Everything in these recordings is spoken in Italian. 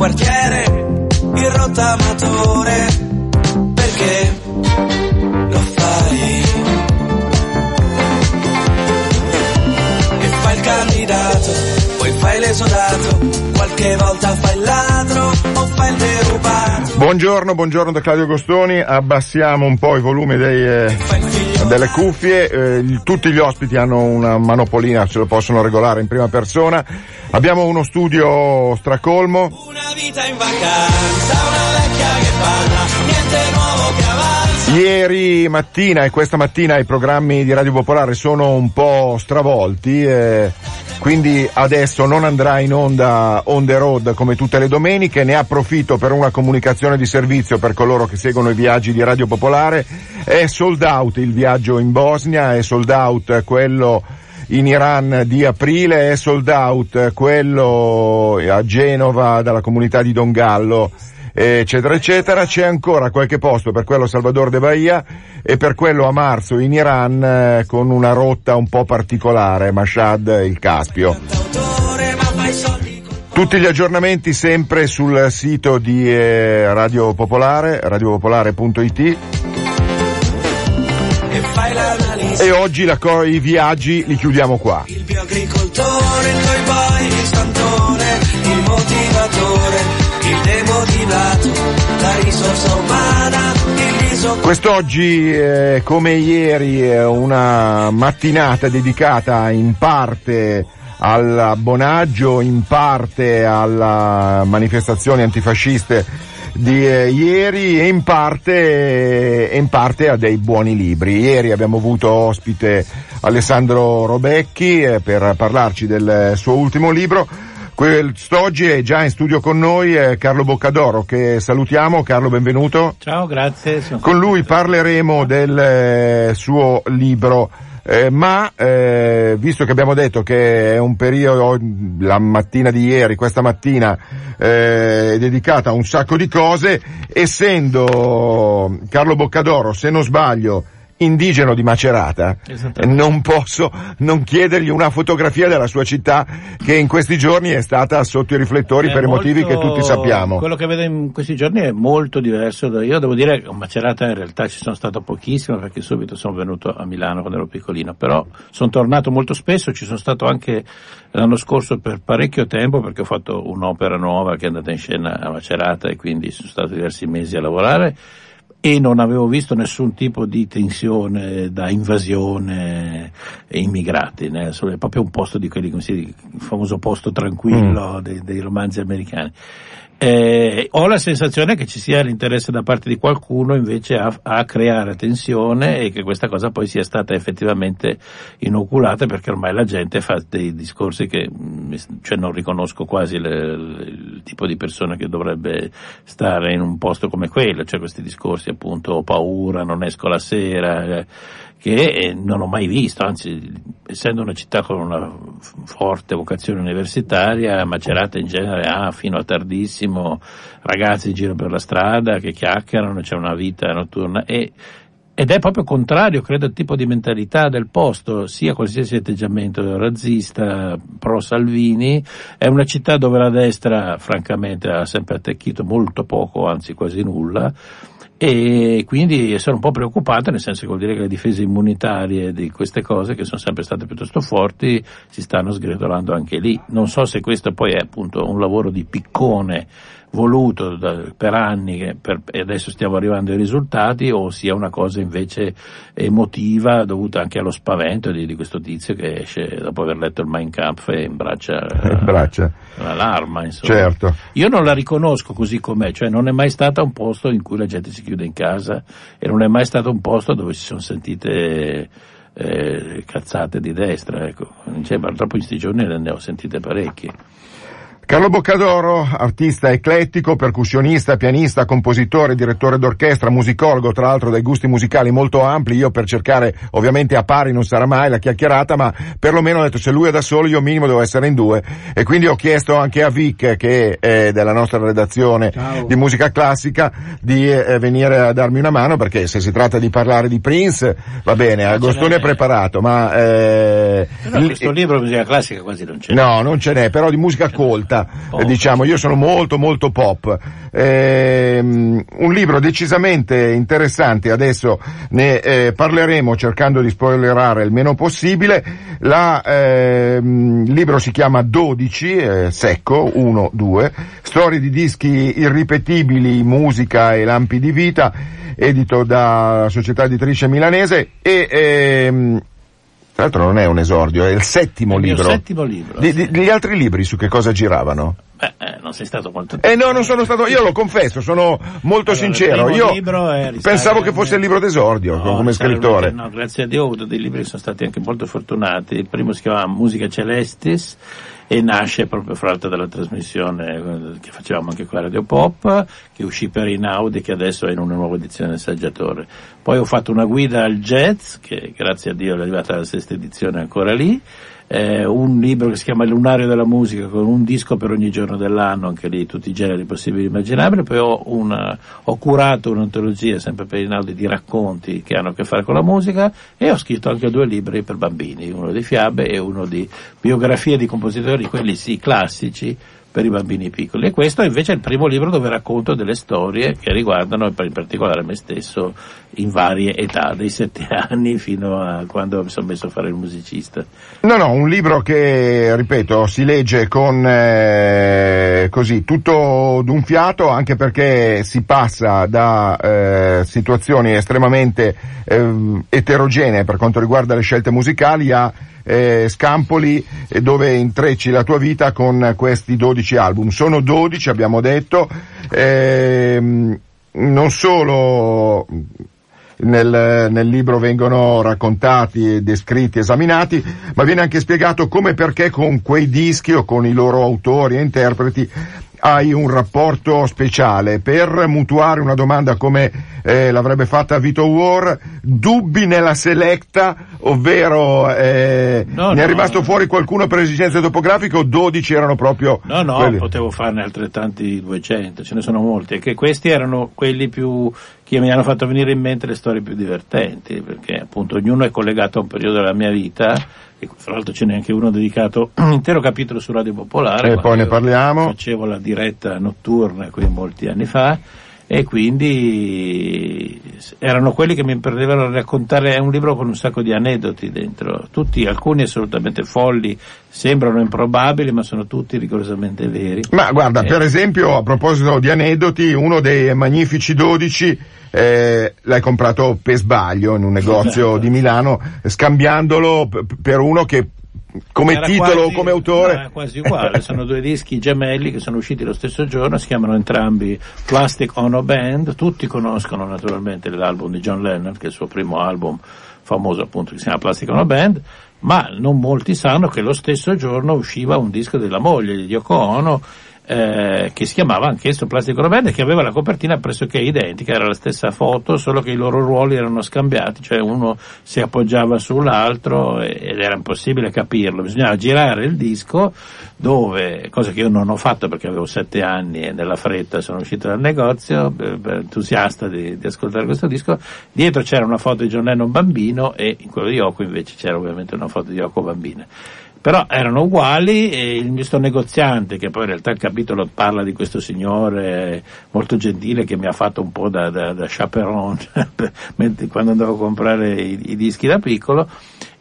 quartiere, il rottamatore, perché lo fai? E fai il candidato, poi fai l'esodato, qualche volta fai il ladro o fai il derubato. Buongiorno, buongiorno da Claudio Gostoni, abbassiamo un po' i volumi dei, eh, delle cuffie, eh, tutti gli ospiti hanno una manopolina, ce lo possono regolare in prima persona, abbiamo uno studio stracolmo, vita in vacanza, una vecchia che parla, niente nuovo che avanza. Ieri mattina e questa mattina i programmi di Radio Popolare sono un po' stravolti, eh, quindi adesso non andrà in onda on the road come tutte le domeniche, ne approfitto per una comunicazione di servizio per coloro che seguono i viaggi di Radio Popolare. È sold out il viaggio in Bosnia, è sold out quello in Iran di aprile, è sold out quello a Genova dalla comunità di Dongallo eccetera eccetera. C'è ancora qualche posto per quello Salvador de Bahia e per quello a marzo in Iran eh, con una rotta un po' particolare Mashhad il Caspio. Tutti gli aggiornamenti sempre sul sito di eh, Radio Popolare radiopopolare.it e oggi la co- i viaggi li chiudiamo qua. Il più agricoltore, il boy, il santone, il motivatore, il demotivato, la risorsa umana, il riso. Quest'oggi, eh, come ieri, una mattinata dedicata in parte all'abbonaggio, in parte alla manifestazioni antifasciste di eh, ieri e in parte, e in parte a dei buoni libri. Ieri abbiamo avuto ospite Alessandro Robecchi eh, per parlarci del suo ultimo libro. Quest'oggi è già in studio con noi eh, Carlo Boccadoro che salutiamo. Carlo, benvenuto. Ciao, grazie. Con lui parleremo del eh, suo libro, eh, ma eh, visto che abbiamo detto che è un periodo, la mattina di ieri, questa mattina, eh, è dedicata a un sacco di cose, essendo Carlo Boccadoro, se non sbaglio, indigeno di Macerata, non posso non chiedergli una fotografia della sua città che in questi giorni è stata sotto i riflettori È per i motivi che molto- tutti sappiamo. Quello che vedo in questi giorni è molto diverso. da- Io devo dire che a Macerata in realtà ci sono stato pochissimo perché subito sono venuto a Milano quando ero piccolino, però sono tornato molto spesso, ci sono stato anche l'anno scorso per parecchio tempo perché ho fatto un'opera nuova che è andata in scena a Macerata e quindi sono stato diversi mesi a lavorare e non avevo visto nessun tipo di tensione da invasione immigrati, né? È proprio un posto di quelli, come si dice, il famoso posto tranquillo dei, dei romanzi americani. Eh, ho la sensazione che ci sia l'interesse da parte di qualcuno invece a, a creare tensione e che questa cosa poi sia stata effettivamente inoculata perché ormai la gente fa dei discorsi che mm, cioè non riconosco quasi le- le- il tipo di persona che dovrebbe stare in un posto come quello, cioè questi discorsi appunto ho paura, non esco la sera, eh, che eh, non ho mai visto, anzi essendo una città con una forte vocazione universitaria, Macerata in genere ha fino a tardissimo ragazzi in giro per la strada che chiacchierano, c'è una vita notturna e ed è proprio contrario, credo, al tipo di mentalità del posto, sia qualsiasi atteggiamento razzista, pro Salvini, è una città dove la destra, francamente, ha sempre attecchito molto poco, anzi quasi nulla, e quindi sono un po' preoccupato, nel senso che vuol dire che le difese immunitarie di queste cose, che sono sempre state piuttosto forti, si stanno sgretolando anche lì. Non so se questo poi è appunto un lavoro di piccone voluto da- per anni per- e adesso stiamo arrivando ai risultati o sia una cosa invece emotiva dovuta anche allo spavento di, di questo tizio che esce dopo aver letto il Mein Kampf e imbraccia Eh, braccia. l'arma insomma. Certo. Io non la riconosco così com'è, cioè non è mai stata un posto in cui la gente si chiude in casa e non è mai stato un posto dove si sono sentite eh, cazzate di destra, ecco. Cioè, purtroppo in questi giorni ne ho sentite parecchie. Carlo Boccadoro, artista eclettico, percussionista, pianista, compositore, direttore d'orchestra, musicologo, tra l'altro dai gusti musicali molto ampli, io per cercare, ovviamente a pari non sarà mai la chiacchierata, ma perlomeno ho detto se lui è da solo io minimo devo essere in due e quindi ho chiesto anche a Vic, che è della nostra redazione Ciao. di musica classica, di eh, venire a darmi una mano perché se si tratta di parlare di Prince, va bene, Agostone n'è. è preparato, ma... Eh, Però questo libro di musica classica quasi non c'è. No, non ce n'è, però di musica colta, Poco. eh, diciamo, io sono molto molto pop. Ehm, un libro decisamente interessante, adesso ne eh, parleremo cercando di spoilerare il meno possibile. La, ehm, il libro si chiama 12, eh, secco, 1, 2, storie di dischi irripetibili, musica e lampi di vita, edito da società editrice milanese e ehm, tra l'altro non è un esordio, è il settimo Il libro. settimo libro, Di- sì. di- gli altri libri su che cosa giravano? Beh, eh, non sei stato molto Eh no, non sono stato, io lo confesso, sono molto Allora, sincero. il Io libro è risale- pensavo che fosse il libro d'esordio No, come scrittore. No, grazie a Dio ho avuto dei libri che sono stati anche molto fortunati. Il primo si chiama Musica Celestis e nasce proprio fra l'altro dalla trasmissione eh, che facevamo anche qua a Radio Pop, che uscì per Inaudi che adesso è in una nuova edizione del Saggiatore. Poi ho fatto una guida al jazz, che grazie a Dio è arrivata alla sesta edizione ancora lì, eh, un libro che si chiama Il Lunario della Musica con un disco per ogni giorno dell'anno, anche lì tutti i generi possibili e immaginabili, poi ho, una, ho curato un'antologia sempre per Rinaldi di racconti che hanno a che fare con la musica e ho scritto anche due libri per bambini, uno di fiabe e uno di biografie di compositori, quelli sì classici per i bambini piccoli. E questo invece è il primo libro dove racconto delle storie che riguardano in particolare me stesso in varie età, dai sette anni fino a quando mi sono messo a fare il musicista. No, no, un libro che, ripeto, si legge con eh, così tutto d'un fiato, anche perché si passa da eh, situazioni estremamente ehm, eterogenee per quanto riguarda le scelte musicali a eh, scampoli eh, dove intrecci la tua vita con questi 12 album. Sono 12, abbiamo detto, ehm, non solo nel, nel libro vengono raccontati, descritti, esaminati, ma viene anche spiegato come e perché con quei dischi o con i loro autori e interpreti hai un rapporto speciale. Per mutuare una domanda come eh, l'avrebbe fatta Vito War, dubbi nella selecta, ovvero eh, No, ne è no. rimasto fuori qualcuno per esigenze topografiche o 12 erano proprio No, no, quelli? potevo farne altrettanti 200, ce ne sono molti, e che questi erano quelli più, che mi hanno fatto venire in mente le storie più divertenti, perché appunto ognuno è collegato a un periodo della mia vita, e fra l'altro ce n'è anche uno dedicato, un intero capitolo su Radio Popolare. E poi ne parliamo. Facevo la diretta notturna qui molti anni fa, e quindi erano quelli che mi perdevano a raccontare, è un libro con un sacco di aneddoti dentro, tutti, alcuni assolutamente folli, sembrano improbabili, ma sono tutti rigorosamente veri. Ma guarda, Eh. per esempio, a proposito di aneddoti, uno dei magnifici 12 eh, l'hai comprato per sbaglio in un negozio Esatto. di Milano, scambiandolo per uno che come Era titolo o come autore? no, è quasi uguale, sono due dischi gemelli che sono usciti lo stesso giorno, si chiamano entrambi Plastic Ono Band, tutti conoscono naturalmente l'album di John Lennon, che è il suo primo album famoso appunto che si chiama Plastic Ono Band, ma non molti sanno che lo stesso giorno usciva un disco della moglie di Yoko Ono eh, che si chiamava anch'esso Plastic Ono Band e che aveva la copertina pressoché identica, era la stessa foto, solo che i loro ruoli erano scambiati, cioè uno si appoggiava sull'altro ed era impossibile capirlo, bisognava girare il disco dove, cosa che io non ho fatto perché avevo sette anni e nella fretta sono uscito dal negozio, eh, entusiasta di, di ascoltare questo disco, dietro c'era una foto di John Lennon bambino e in quello di Yoko invece c'era ovviamente una foto di Yoko bambina però erano uguali e il mio negoziante, che poi in realtà il capitolo parla di questo signore molto gentile che mi ha fatto un po' da, da, da chaperon quando andavo a comprare i, i dischi da piccolo.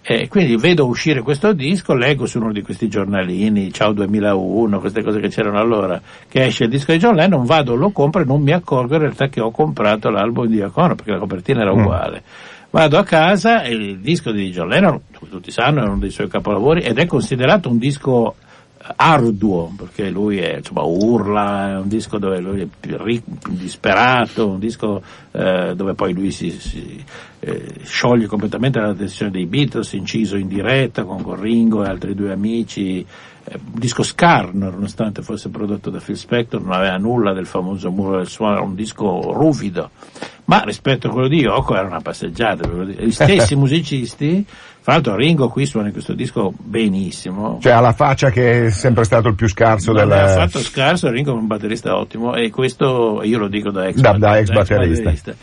E quindi vedo uscire questo disco, leggo su uno di questi giornalini, Ciao 2001, queste cose che c'erano allora, che esce il disco di John Lennon, vado, lo compro e non mi accorgo in realtà che ho comprato l'album di Iacono perché la copertina era uguale. Vado a casa e il disco di John Lennon, come tutti sanno, è uno dei suoi capolavori ed è considerato un disco eh, arduo, perché lui è, insomma, urla, è un disco dove lui è più ri- più disperato, un disco eh, dove poi lui si, si, eh, scioglie completamente la tensione dei Beatles, inciso in diretta con Ringo e altri due amici, un disco scarno, nonostante fosse prodotto da Phil Spector, non aveva nulla del famoso muro del suono, era un disco ruvido, ma rispetto a quello di Yoko era una passeggiata, gli stessi musicisti, fra l'altro Ringo qui suona in questo disco benissimo. Cioè ha la faccia che è sempre stato il più scarso non del... ha fatto scarso, Ringo è un batterista ottimo e questo io lo dico da ex, da, da ex batterista. batterista.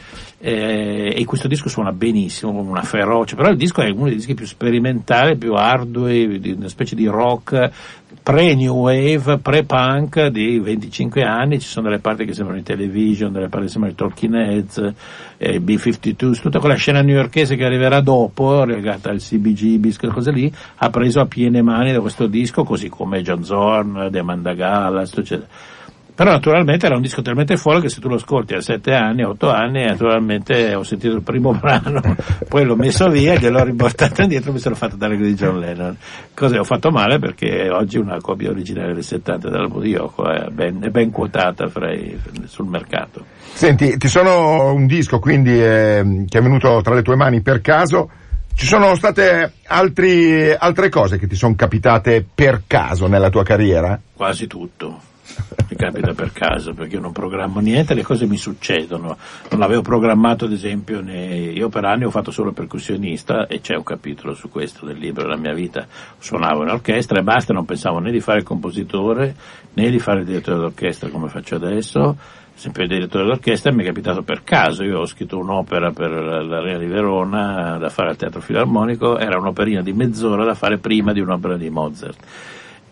Eh, e questo disco suona benissimo, con una ferocia, però il disco è uno dei dischi più sperimentali, più di una specie di rock pre-new wave, pre-punk di 25 anni, ci sono delle parti che sembrano i television, delle parti che sembrano i Talking Heads, eh, B-52, tutta quella scena newyorkese che arriverà dopo, legata al CBG, quelle cose lì, ha preso a piene mani da questo disco, così come John Zorn, The Amanda Gallas, eccetera. Però naturalmente era un disco talmente folle che se tu lo ascolti a 7 anni, 8 anni, naturalmente ho sentito il primo brano, poi l'ho messo via, gliel'ho riportato indietro e mi sono fatto dare di John Lennon. Cosa ho fatto male perché oggi una copia originale del 70 dell'album di Yoko è ben, è ben quotata i, sul mercato. Senti, ti sono un disco quindi eh, che è venuto tra le tue mani per caso. Ci sono state altri, altre cose che ti sono capitate per caso nella tua carriera? Quasi tutto mi capita per caso perché io non programmo niente, le cose mi succedono. Non avevo programmato ad esempio, né... io per anni ho fatto solo percussionista e c'è un capitolo su questo del libro della mia vita. Suonavo in orchestra e basta, non pensavo né di fare il compositore né di fare il direttore d'orchestra come faccio adesso. Sempre il direttore d'orchestra mi è capitato per caso, io ho scritto un'opera per l'Arena di Verona da fare al Teatro Filarmonico, era un'operina di mezz'ora da fare prima di un'opera di Mozart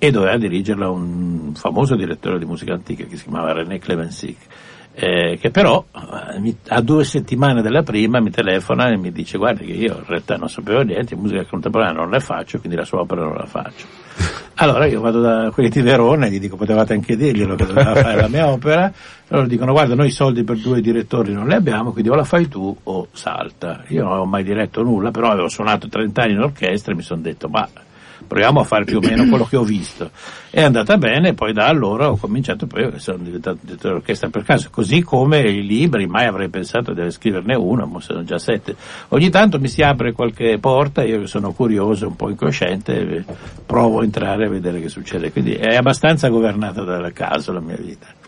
e doveva dirigerla un famoso direttore di musica antica che si chiamava René Clemensic, eh, che però eh, a due settimane dalla prima mi telefona e mi dice guarda che io in realtà non sapevo niente, musica contemporanea non la faccio, quindi la sua opera non la faccio. Allora io vado da quelli di Verona e gli dico potevate anche dirglielo che doveva fare la mia opera, loro dicono guarda noi soldi per due direttori non li abbiamo, quindi o la fai tu o salta. Io non avevo mai diretto nulla, però avevo suonato 30 anni in orchestra e mi sono detto ma proviamo a fare più o meno quello che ho visto. È andata bene, poi da allora ho cominciato, poi sono diventato direttore d'orchestra per caso, così come i libri, mai avrei pensato di scriverne uno, ma sono già sette. Ogni tanto mi si apre qualche porta, io sono curioso, un po' incosciente, provo a entrare a vedere che succede, quindi è abbastanza governata dal caso la mia vita.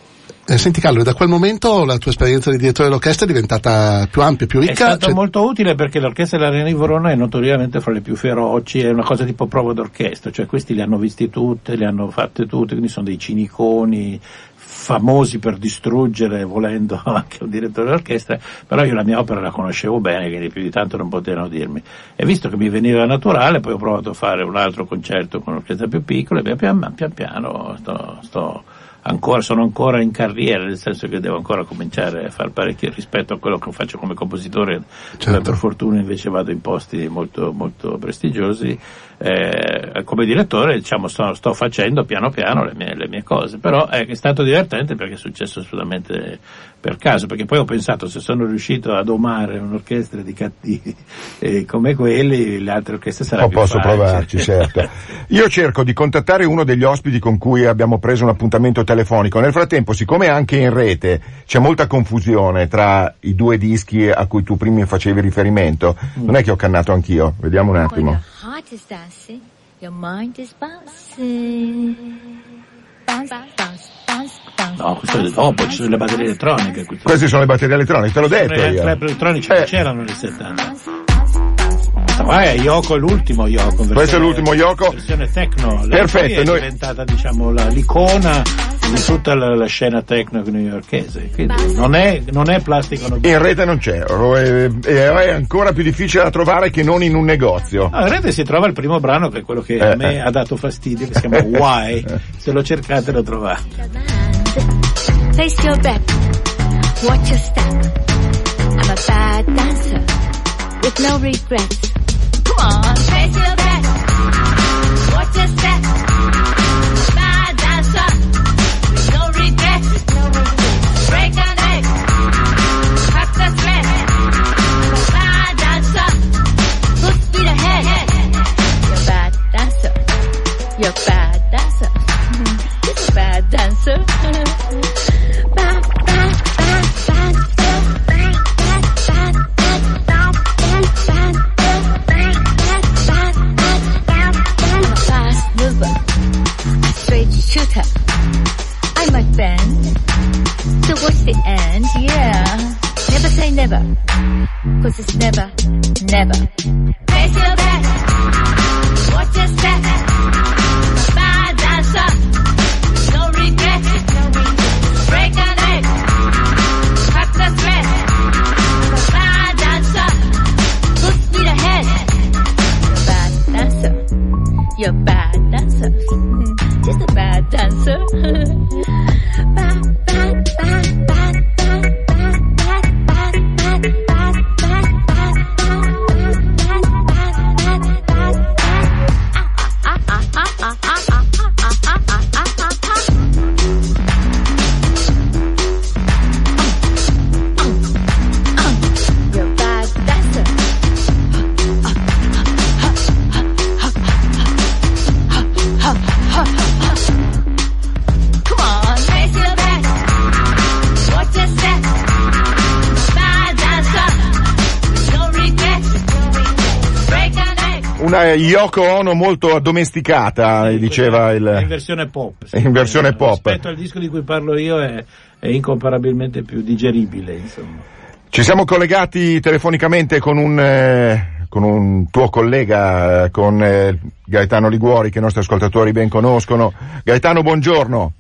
Eh, senti Carlo, da quel momento la tua esperienza di direttore dell'orchestra è diventata più ampia, più ricca? È stato cioè... molto utile perché l'orchestra dell'Arena di Verona è notoriamente fra le più feroci, è una cosa tipo prova d'orchestra, cioè questi li hanno visti tutte, le hanno fatte tutte, quindi sono dei ciniconi, famosi per distruggere, volendo anche un direttore d'orchestra, però io la mia opera la conoscevo bene, quindi più di tanto non potevano dirmi. E visto che mi veniva naturale, poi ho provato a fare un altro concerto con un'orchestra più piccola e pian pian, piano sto, sto ancora, sono ancora in carriera, nel senso che devo ancora cominciare a fare parecchio rispetto a quello che faccio come compositore, certo. per fortuna invece vado in posti molto, molto prestigiosi. Eh, come direttore diciamo, sto, sto, facendo piano piano le mie, le mie cose, però è stato divertente perché è successo assolutamente per caso, perché poi ho pensato se sono riuscito a domare un'orchestra di cattivi eh, come quelli, le altre orchestre saranno oh, più posso facili. provarci, certo. Io cerco di contattare uno degli ospiti con cui abbiamo preso un appuntamento telefonico. Nel frattempo, siccome anche in rete c'è molta confusione tra i due dischi a cui tu prima facevi riferimento, mm. non è che ho cannato anch'io. Vediamo un attimo. Your mind is bouncing. Bounce, bounce. No, questo è dopo, ci sono le batterie elettroniche. Queste sono le batterie elettroniche, te l'ho detto. Le club elettronici eh. c'erano nel 70. È Yoko l'ultimo Yoko. Questo è l'ultimo Yoko. Versione techno. Perfetto. È noi... diventata diciamo la, l'icona di tutta la, la scena techno newyorkese. Non è, non è plastico. Non in rete non c'è, è, è, ancora più difficile da trovare che non in un negozio. Ah, in rete si trova il primo brano che è quello che eh, a me ha dato fastidio, che si chiama Why. Se lo cercate lo trovate. Place your bet, watch your step. I'm a bad dancer with no regrets. Come on, place your bet, watch your step. Una Yoko Ono molto addomesticata, diceva in il... versione pop. sì. In versione pop. Rispetto al disco di cui parlo io è, è incomparabilmente più digeribile, insomma. Ci siamo collegati telefonicamente con un, eh, con un tuo collega, eh, con eh, Gaetano Liguori, che i nostri ascoltatori ben conoscono. Gaetano, buongiorno.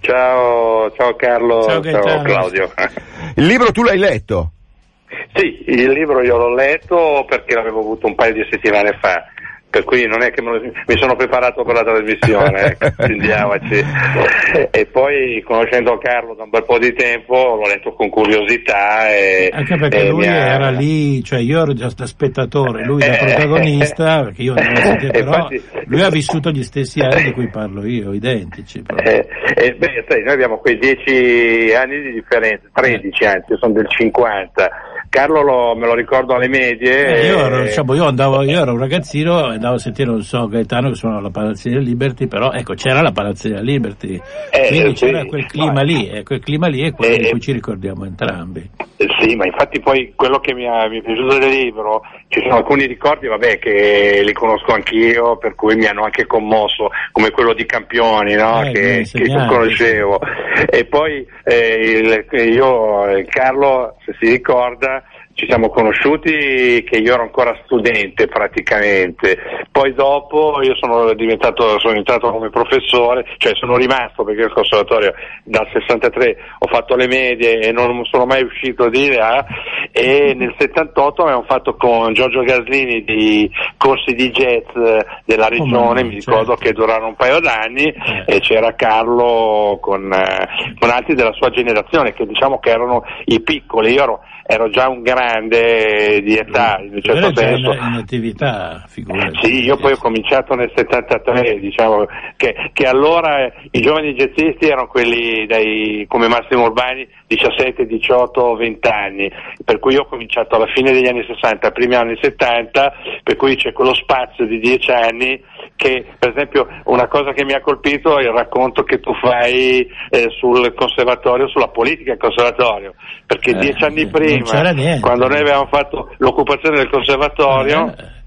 Ciao, ciao Carlo, Ciao, ciao. Claudio. Il libro tu l'hai letto? Sì, il libro io l'ho letto perché l'avevo avuto un paio di settimane fa, per cui non è che lo- mi sono preparato per la trasmissione, ecco, intendiamoci. E poi conoscendo Carlo da un bel po' di tempo l'ho letto con curiosità e, Anche perché e lui ha- era lì, cioè io ero già da spettatore, lui da Eh, protagonista, perché io non lo sentivo, eh, però infatti- lui ha vissuto gli stessi anni di cui parlo io, identici. Eh, eh, beh, sai, noi abbiamo quei 10 anni di differenza, 13 anzi, sono del 50. Carlo lo- me lo ricordo alle medie. Eh, io, ero, eh, diciamo, io, andavo, io ero un ragazzino e andavo a sentire, non so, Gaetano che suonava alla Palazzeria Liberty, però ecco, c'era la Palazzeria Liberty, Eh, quindi sì, c'era quel clima ma- lì, e quel clima lì è quello Eh, di eh. cui ci ricordiamo entrambi. Eh, Sì, ma infatti poi quello che mi, ha- mi è piaciuto del libro, ci sono alcuni ricordi, vabbè, che li conosco anch'io, per cui mi hanno anche commosso, come quello di Campioni, no? Eh, che, che conoscevo. E poi eh, il- io, eh, Carlo, se si ricorda, ci siamo conosciuti che io ero ancora studente praticamente, poi dopo io sono diventato, sono entrato come professore, cioè sono rimasto perché il conservatorio dal 63 ho fatto le medie e non sono mai uscito di là e nel 78 abbiamo fatto con Giorgio Gaslini di corsi di jazz eh, della regione, no, mi ricordo certo. che durarono un paio d'anni Eh. e c'era Carlo con, eh, con altri della sua generazione che diciamo che erano i piccoli, io ero, ero già un grande di età in un certo senso. in, attività, figurati. Sì, io poi ho cominciato nel 73, diciamo che, che allora eh, i giovani jazzisti erano quelli dai, come Massimo Urbani 17, 18, 20 anni, per cui io ho cominciato alla fine degli anni 60, primi anni 70, per cui c'è quello spazio di 10 anni che per esempio una cosa che mi ha colpito è il racconto che tu fai eh, sul conservatorio, sulla politica del conservatorio, perché Eh, dieci anni prima, quando noi abbiamo fatto l'occupazione del conservatorio, Eh,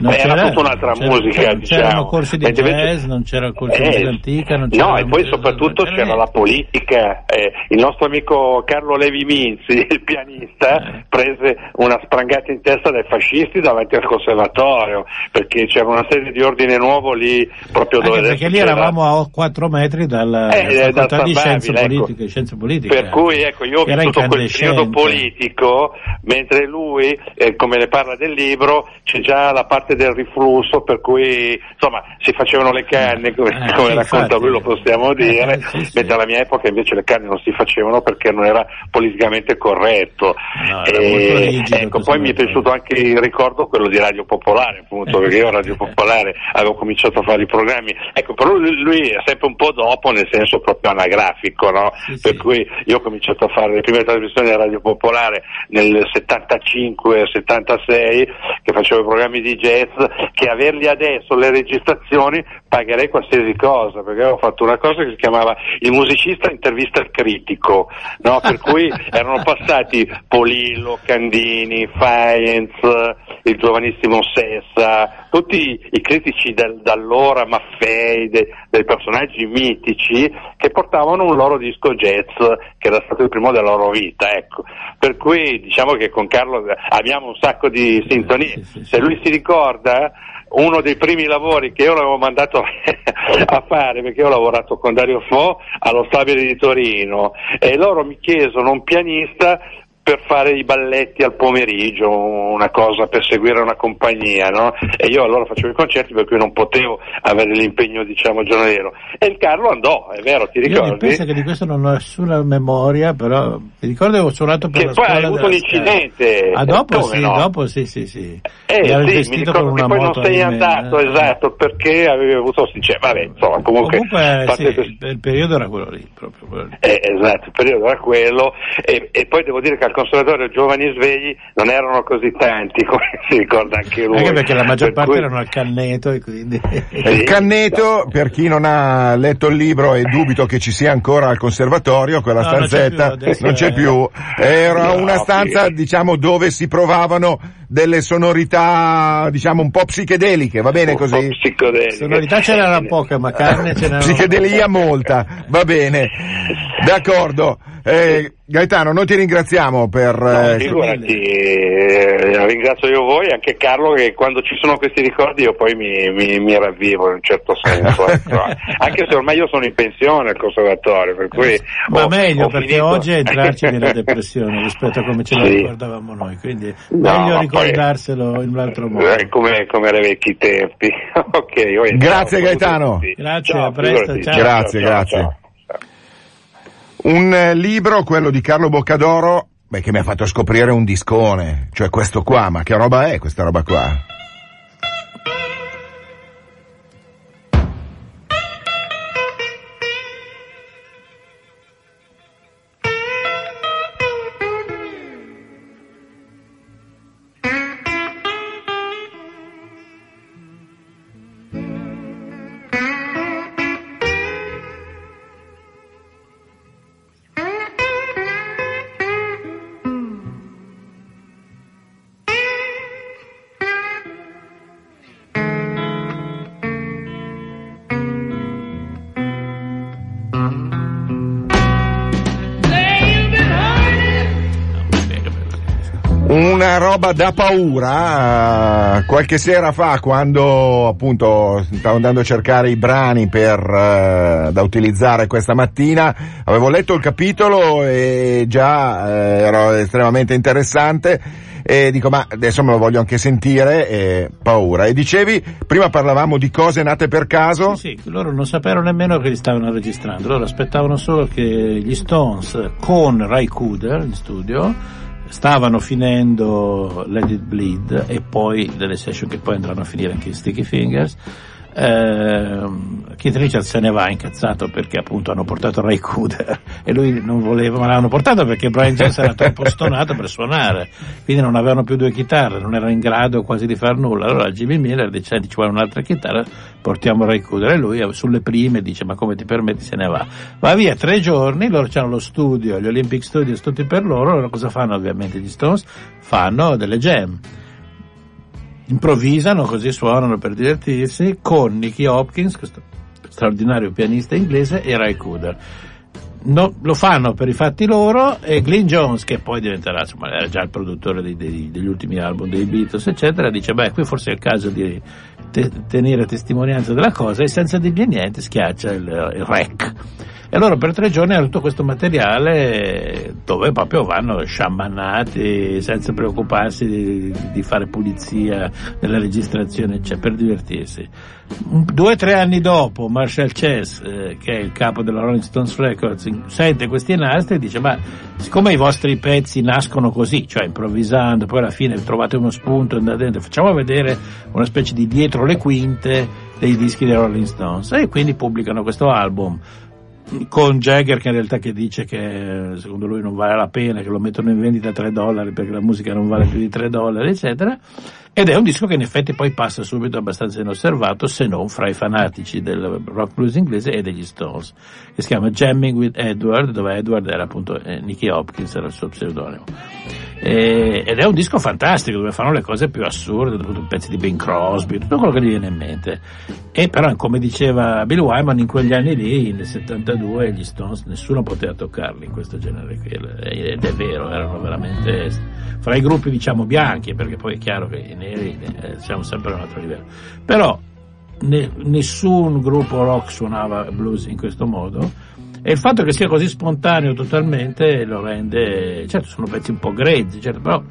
non era c'era- tutta un'altra c'era- musica, c'era- diciamo. C'erano corsi di Mentre invece- jazz, non c'era corsi di Eh, musica antica, non c'era... No, e poi non soprattutto c'era c'era niente. la politica. eh, il nostro amico Carlo Levi Minzi, il pianista, Eh. prese una sprangata in testa dai fascisti davanti al conservatorio, perché c'era una serie di ordine nuovo lì proprio dove Anche perché lì eravamo a 4 metri dalla Eh, eh, facoltà da di scienze ecco. politiche, scienze politiche. Per cui ecco, io ho Era vissuto quel periodo politico, mentre lui, eh, come ne parla del libro, c'è già la parte del riflusso, per cui insomma si facevano le canne, come, Eh, come racconta infatti. lui lo possiamo dire, Eh, sì, sì. mentre alla mia epoca invece le canne non si facevano perché non era politicamente corretto. No, E, ecco, poi mi è piaciuto anche il ricordo quello di Radio Popolare, appunto, Eh, perché io a. Radio Popolare avevo cominciato a fare i programmi, ecco, però lui, è sempre un po' dopo, nel senso proprio anagrafico, no? Sì, per cui io ho cominciato a fare le prime trasmissioni a Radio Popolare nel 75-76, che facevo i programmi di jazz, che averli adesso, le registrazioni, pagherei qualsiasi cosa, perché avevo fatto una cosa che si chiamava il musicista intervista al critico, no? per cui erano passati Polillo, Candini, Faenz, il giovanissimo Sessa, tutti i critici del, d'allora, Maffei, de- dei personaggi mitici che portavano un loro disco jazz che era stato il primo della loro vita, ecco. Per cui diciamo che con Carlo abbiamo un sacco di sintonie. sì, sì, Se sì. lui si ricorda, uno dei primi lavori che io l'avevo mandato a fare, perché io ho lavorato con Dario Fo allo Stabile di Torino, e loro mi chiesero un pianista per fare i balletti al pomeriggio, una cosa per seguire una compagnia, no? E io allora facevo i concerti per cui non potevo avere l'impegno, diciamo, giornaliero. E il Carlo andò, è vero, ti Io ricordi? penso che di questo non ho nessuna memoria, però mi ricordo che ho suonato per Che la poi scuola hai avuto un incidente. Ah, dopo Come sì, no? dopo sì, sì, sì. Eh sì, mi ricordo che poi non sei di me, andato, eh. esatto, perché avevi avuto, cioè, vabbè, insomma, comunque... Comunque sì, questo- il, il periodo era quello lì, proprio quello lì. Eh, esatto, il periodo era quello e, e poi devo dire che al conservatorio giovani svegli non erano così tanti come si ricorda anche lui. Anche perché la maggior Per parte cui- erano al canneto e quindi... Sì. Il canneto, per chi non ha letto il libro e dubito che ci sia ancora al conservatorio, quella No, non c'è stanzetta più, non c'è più. Era No, una stanza, sì. diciamo, dove si provavano delle sonorità, diciamo, un po' psichedeliche, va bene un po' così? psicodeliche. Sonorità ce n'era poca, ma carne ce n'era Psichedelia molta, va bene. D'accordo. Eh, Gaetano, noi ti ringraziamo per... No, eh, figurati, eh, ringrazio io voi, anche Carlo, che quando ci sono questi ricordi io poi mi, mi, mi ravvivo in un certo senso. ecco. Anche se ormai io sono in pensione al conservatorio, per cui... Ma ho- meglio ho perché finito- oggi è entrarci nella depressione rispetto a come ce la Sì. ricordavamo noi, quindi No, meglio ricordarselo in un altro modo. Eh, come, come ai vecchi tempi. ok, io Grazie, ciao, Gaetano. Grazie, Ciao, a presto, figurati. ciao. Grazie, grazie. ciao. Un eh, libro, quello di Carlo Boccadoro, beh, che mi ha fatto scoprire un discone, cioè questo qua, ma che roba è questa roba qua? Roba da paura. eh, Qualche sera fa, quando appunto stavo andando a cercare i brani per, eh, da utilizzare questa mattina, avevo letto il capitolo e già eh, era estremamente interessante. E dico, ma adesso me lo voglio anche sentire, e paura. E dicevi, prima parlavamo di cose nate per caso? Sì, sì, loro non sapevano nemmeno che li stavano registrando, loro aspettavano solo che gli Stones con Ray Cooder in studio stavano finendo Let It Bleed e poi delle session che poi andranno a finire anche in Sticky Fingers. Ehm, Keith Richards se ne va incazzato perché appunto hanno portato Ray Cooder e lui non voleva, ma l'hanno portato perché Brian Jones era troppo stonato per suonare, quindi non avevano più due chitarre, non erano in grado quasi di far nulla. Allora Jimmy Miller dice: "Senti, ci vuole un'altra chitarra, portiamo Ray Cooder e lui eh, sulle prime dice: Ma come ti permetti? Se ne va. Va via tre giorni, loro hanno lo studio, gli Olympic Studios tutti per loro, loro cosa fanno ovviamente gli Stones? Fanno delle jam improvvisano, così suonano per divertirsi, con Nicky Hopkins, questo straordinario pianista inglese, e Ray Cooder. No, lo fanno per i fatti loro e Glyn Jones, che poi diventerà, insomma, era già il produttore dei- dei- degli ultimi album dei Beatles, eccetera, dice, beh, qui forse è il caso di te- tenere testimonianza della cosa e senza dirgli niente schiaccia il, il rec. E allora per tre giorni hanno tutto questo materiale dove proprio vanno sciamannati senza preoccuparsi di, di fare pulizia nella registrazione, cioè per divertirsi. Due o tre anni dopo Marshall Chess, eh, che è il capo della Rolling Stones Records, sente questi nastri e dice ma siccome i vostri pezzi nascono così, cioè improvvisando, poi alla fine trovate uno spunto andate dentro, facciamo vedere una specie di dietro le quinte dei dischi dei Rolling Stones e quindi pubblicano questo album con Jagger che in realtà che dice che secondo lui non vale la pena, che lo mettono in vendita a 3 dollari perché la musica non vale più di 3 dollari, eccetera. Ed è un disco che in effetti poi passa subito abbastanza inosservato, se non fra i fanatici del rock blues inglese e degli Stones, che si chiama Jamming with Edward, dove Edward era appunto eh, Nicky Hopkins, era il suo pseudonimo. E- ed è un disco fantastico dove fanno le cose più assurde, appunto, pezzi di Bing Crosby, tutto quello che gli viene in mente. E però, come diceva Bill Wyman, in quegli anni lì, nel 72, gli Stones, nessuno poteva toccarli in questo genere qui. Ed è vero, erano veramente fra i gruppi diciamo bianchi, perché poi è chiaro che i neri eh, siamo sempre a un altro livello. Però ne- nessun gruppo rock suonava blues in questo modo e il fatto che sia così spontaneo totalmente lo rende, certo sono pezzi un po' grezzi, certo, però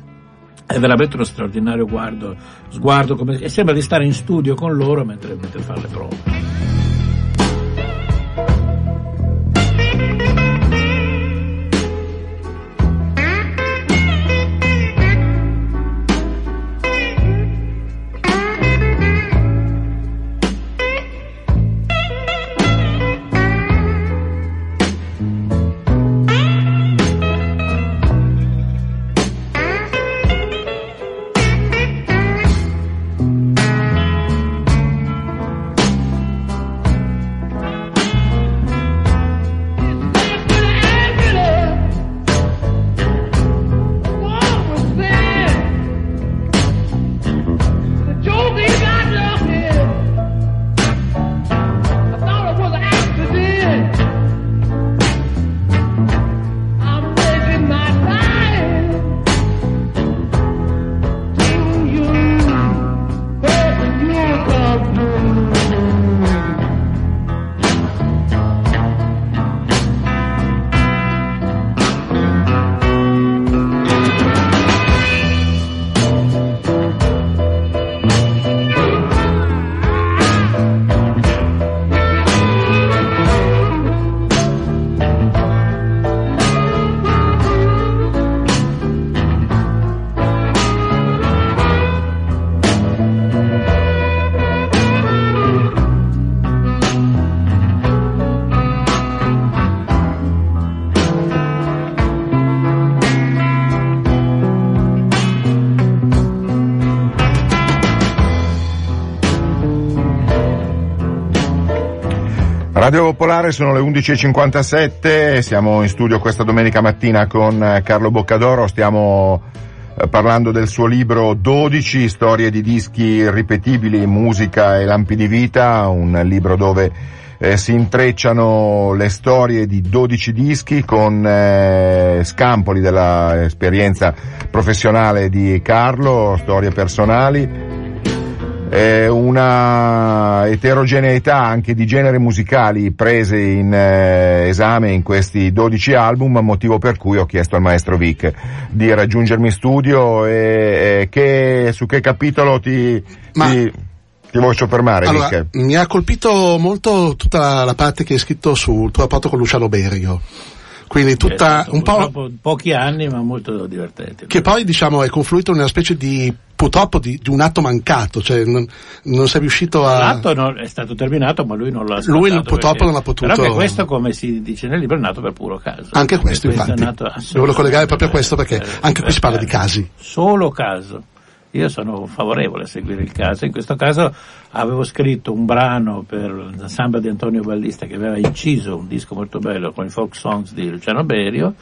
è veramente uno straordinario guardo, sguardo come, e sembra di stare in studio con loro mentre, mentre fanno le prove. Radio Popolare sono le 11.57, siamo in studio questa domenica mattina con eh, Carlo Boccadoro, stiamo eh, parlando del suo libro 12 storie di dischi ripetibili, musica e lampi di vita, un libro dove eh, si intrecciano le storie di 12 dischi con eh, scampoli dell'esperienza professionale di Carlo, storie personali eh, una eterogeneità anche di generi musicali prese in eh, esame in questi 12 album, motivo per cui ho chiesto al maestro Vic di raggiungermi in studio e, e che, su che capitolo ti, Ma- ti, ti vuoi soffermare, Allora, Vic? mi ha colpito molto tutta la, la parte che hai scritto sul tuo rapporto con Luciano Berio. Quindi tutta Eh, un po' pochi anni ma molto divertente. che poi diciamo è confluito in una specie di purtroppo di, di un atto mancato, cioè non, non sei riuscito a L'atto non- è stato terminato, ma lui non l'ha. Lui purtroppo perché- non ha potuto- Però che questo, come si dice nel libro, è nato per puro caso. anche questo è infatti. volevo collegare proprio a questo perché per- anche qui si parla di casi. Solo caso. Io sono favorevole a seguire il caso. In questo caso avevo scritto un brano per la samba di Antonio Ballista che aveva inciso un disco molto bello con i folk songs di Luciano Berio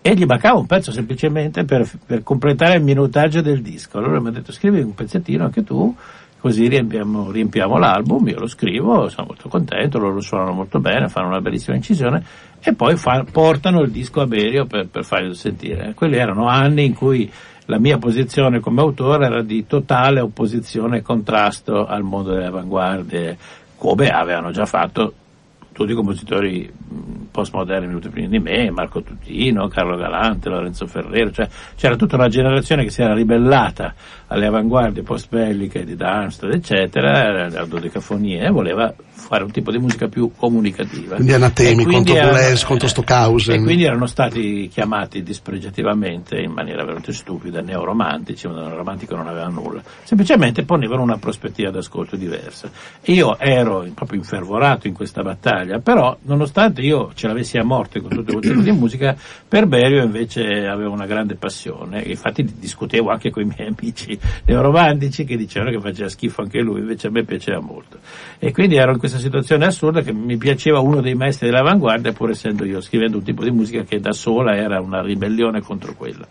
e gli mancava un pezzo semplicemente per, per completare il minutaggio del disco. Allora mi ha detto scrivi un pezzettino anche tu, così riempiamo, riempiamo l'album, io lo scrivo, sono molto contento, loro lo suonano molto bene, fanno una bellissima incisione e poi fa- portano il disco a Berio per, per farglielo sentire. Quelli erano anni in cui la mia posizione come autore era di totale opposizione e contrasto al mondo delle avanguardie, come avevano già fatto tutti i compositori mh, postmoderni venuti prima di me, Marco Tutino, Carlo Galante, Lorenzo Ferrero, cioè c'era tutta una generazione che si era ribellata alle avanguardie post-belliche di Darmstadt, eccetera, alle dodecafonie, e voleva fare un tipo di musica più comunicativa. Quindi anatemi quindi contro erano- Boulez, contro Stockhausen. E quindi erano stati chiamati dispregiativamente in maniera veramente stupida, neoromantici, ma il romantico non aveva nulla. Semplicemente ponevano una prospettiva d'ascolto diversa. Io ero proprio infervorato in questa battaglia, però nonostante io ce l'avessi a morte con tutte quel tipo di musica, per Berio invece avevo una grande passione. Infatti discutevo anche con i miei amici neoromantici che dicevano che faceva schifo anche lui, invece a me piaceva molto. E quindi ero in questa situazione assurda che mi piaceva uno dei maestri dell'avanguardia, pur essendo io scrivendo un tipo di musica che da sola era una ribellione contro quello.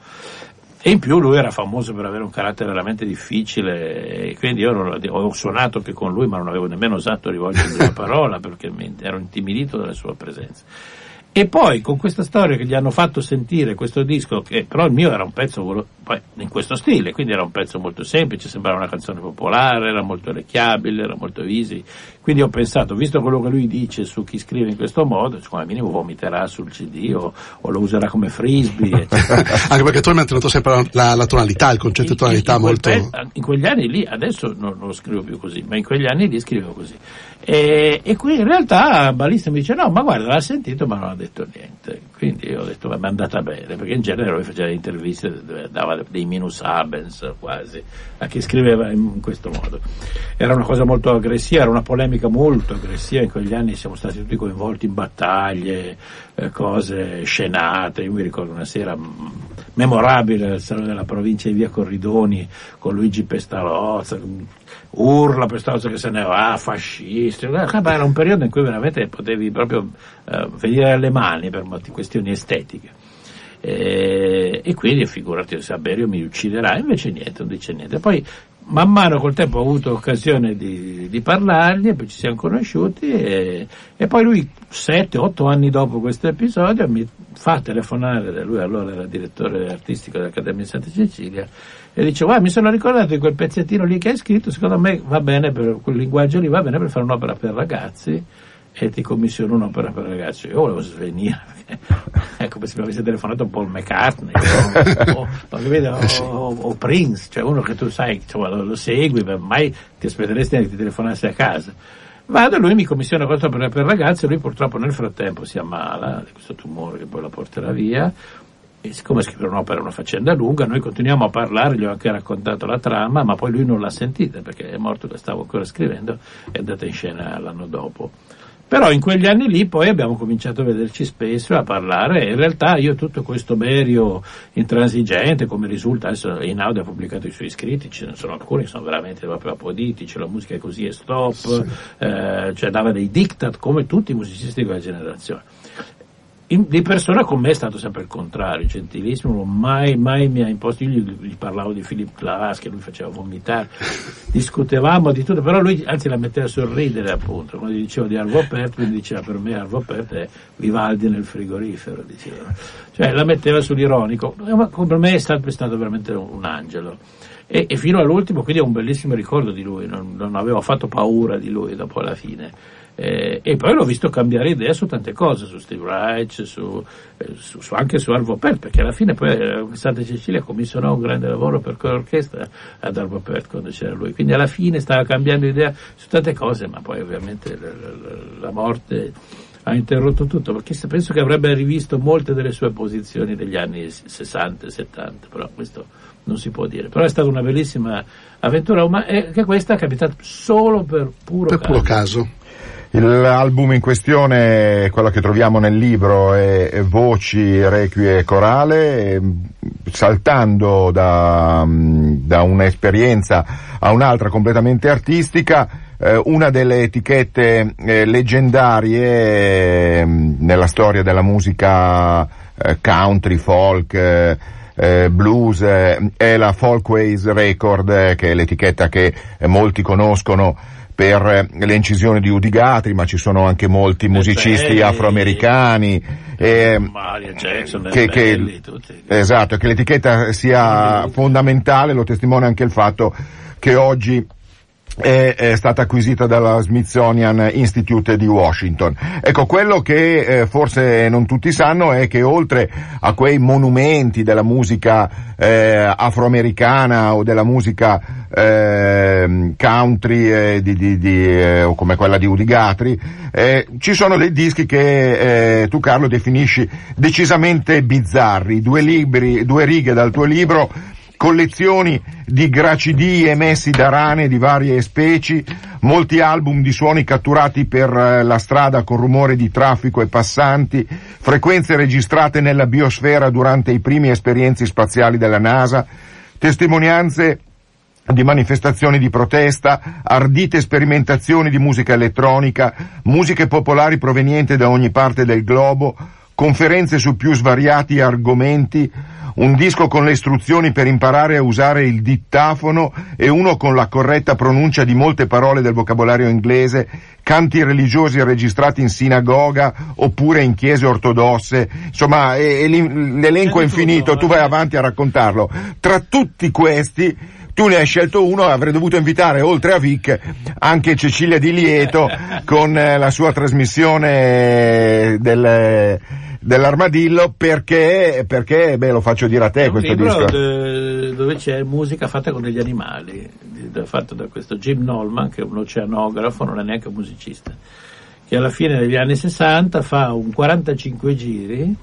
E in più lui era famoso per avere un carattere veramente difficile, e quindi io non- ho suonato anche con lui, ma non avevo nemmeno osato rivolgergli una parola perché ero intimidito dalla sua presenza. E poi con questa storia che gli hanno fatto sentire questo disco, che però il mio era un pezzo in questo stile, quindi era un pezzo molto semplice, sembrava una canzone popolare, era molto orecchiabile, era molto easy. Quindi ho pensato, visto quello che lui dice su chi scrive in questo modo, come minimo vomiterà sul CD o, o lo userà come frisbee. Anche perché tu hai mantenuto sempre la, la tonalità, il concetto di tonalità in, quel molto... pe- in quegli anni lì, adesso non, non lo scrivo più così, ma in quegli anni lì scrivevo così. E, e qui in realtà Balista mi dice no, ma guarda, l'ha sentito ma non ha detto niente. Quindi ho detto, ma è andata bene, perché in genere lui faceva le interviste dove dava dei minus abens quasi a chi scriveva in, in questo modo. Era una cosa molto aggressiva, era una polemica molto aggressiva, in quegli anni siamo stati tutti coinvolti in battaglie, eh, cose scenate, io mi ricordo una sera mm, memorabile al salone della provincia di via Corridoni con Luigi Pestalozza, mm, urla Pestalozza che se ne va, fascisti, Eh, ma era un periodo in cui veramente potevi proprio eh, venire alle mani per questioni estetiche. E, e quindi figurati se Aberio mi ucciderà, invece niente, non dice niente. Poi man mano col tempo ho avuto occasione di, di parlargli, poi ci siamo conosciuti e, e poi lui sette, otto anni dopo questo episodio mi fa telefonare, lui allora era direttore artistico dell'Accademia di Santa Cecilia, e dice guarda mi sono ricordato di quel pezzettino lì che hai scritto, secondo me va bene per quel linguaggio lì, va bene per fare un'opera per ragazzi e ti commissiono un'opera per ragazzi. Io volevo svenire, perché è come se mi avesse telefonato Paul McCartney o, o, o, capite, o- o- o Prince, cioè uno che tu sai, insomma, lo, lo segui, ma mai ti aspetteresti che ti telefonasse a casa. Vado, lui mi commissiona questo per, per ragazzi, lui purtroppo nel frattempo si ammala di questo tumore che poi lo porterà via. E siccome scrivere un'opera è una faccenda lunga, noi continuiamo a parlare, gli ho anche raccontato la trama, ma poi lui non l'ha sentita perché è morto, la stavo ancora scrivendo, è andata in scena l'anno dopo. Però in quegli anni lì poi abbiamo cominciato a vederci spesso, a parlare e in realtà io tutto questo Berio intransigente, come risulta, adesso Einaudi ha pubblicato i suoi scritti, ce ne sono alcuni che sono veramente proprio apodittici, la musica è così e stop, eh, cioè dava dei diktat come tutti i musicisti di quella generazione. In- di persona con me è stato sempre il contrario, gentilissimo, mai, mai mi ha imposto, io gli, gli parlavo di Philip Glass che lui faceva vomitare, discutevamo di tutto, però lui anzi la metteva a sorridere appunto, quando gli dicevo di Arvo Pärt, lui diceva per me Arvo Pärt è Vivaldi nel frigorifero, diceva. Cioè la metteva sull'ironico, Eh, ma per me è stato, è stato veramente un, un angelo. E, e fino all'ultimo, quindi ho un bellissimo ricordo di lui, non, non avevo affatto paura di lui dopo la fine. Eh, e poi l'ho visto cambiare idea su tante cose, su Steve Reich, su, eh, su- su- anche su Arvo Pärt, perché alla fine poi eh, Santa Cecilia commissionò un grande lavoro per quell'orchestra ad Arvo Pärt quando c'era lui, quindi alla fine stava cambiando idea su tante cose, ma poi ovviamente la, la- la morte ha interrotto tutto, perché penso che avrebbe rivisto molte delle sue posizioni degli anni 60 e 70, però questo non si può dire. Però è stata una bellissima avventura, ma è che questa è capitata solo per puro Per puro caso. L'album in questione, quello che troviamo nel libro, è, Voci, Requie e Corale, saltando da, da un'esperienza a un'altra completamente artistica, eh, una delle etichette eh, leggendarie mh, nella storia della musica eh, country, folk, eh, eh, blues eh, è la Folkways Record, eh, che è l'etichetta che eh, molti conoscono per eh, le incisioni di Udi Guthrie, ma ci sono anche molti musicisti Belli. afroamericani. eh, Mario Jackson, che, che- Belli, tutti. esatto, che l'etichetta sia fondamentale, lo testimonia anche il fatto che oggi è, è stata acquisita dalla Smithsonian Institute di Washington. Ecco, quello che eh, forse non tutti sanno è che oltre a quei monumenti della musica eh, afroamericana o della musica eh, country di, di, di, eh, o come quella di Udi Guthrie, eh, ci sono dei dischi che eh, tu Carlo definisci decisamente bizzarri, due libri, due righe dal tuo libro collezioni di gracidii emessi da rane di varie specie, molti album di suoni catturati per eh, la strada con rumore di traffico e passanti, frequenze registrate nella biosfera durante i primi esperienze spaziali della NASA, testimonianze di manifestazioni di protesta, ardite sperimentazioni di musica elettronica, musiche popolari provenienti da ogni parte del globo, conferenze su più svariati argomenti, un disco con le istruzioni per imparare a usare il dittafono e uno con la corretta pronuncia di molte parole del vocabolario inglese, canti religiosi registrati in sinagoga oppure in chiese ortodosse, insomma e- e l'elenco è infinito, tu vai eh. avanti a raccontarlo. Tra tutti questi tu ne hai scelto uno, avrei dovuto invitare oltre a Vic anche Cecilia Di Lieto con eh, la sua trasmissione del, dell'armadillo perché, perché, beh lo faccio dire a te questo disco. de- dove c'è musica fatta con degli animali, fatto da questo Jim Nolman, che è un oceanografo, non è neanche un musicista, che alla fine degli anni 60 fa un 45 giri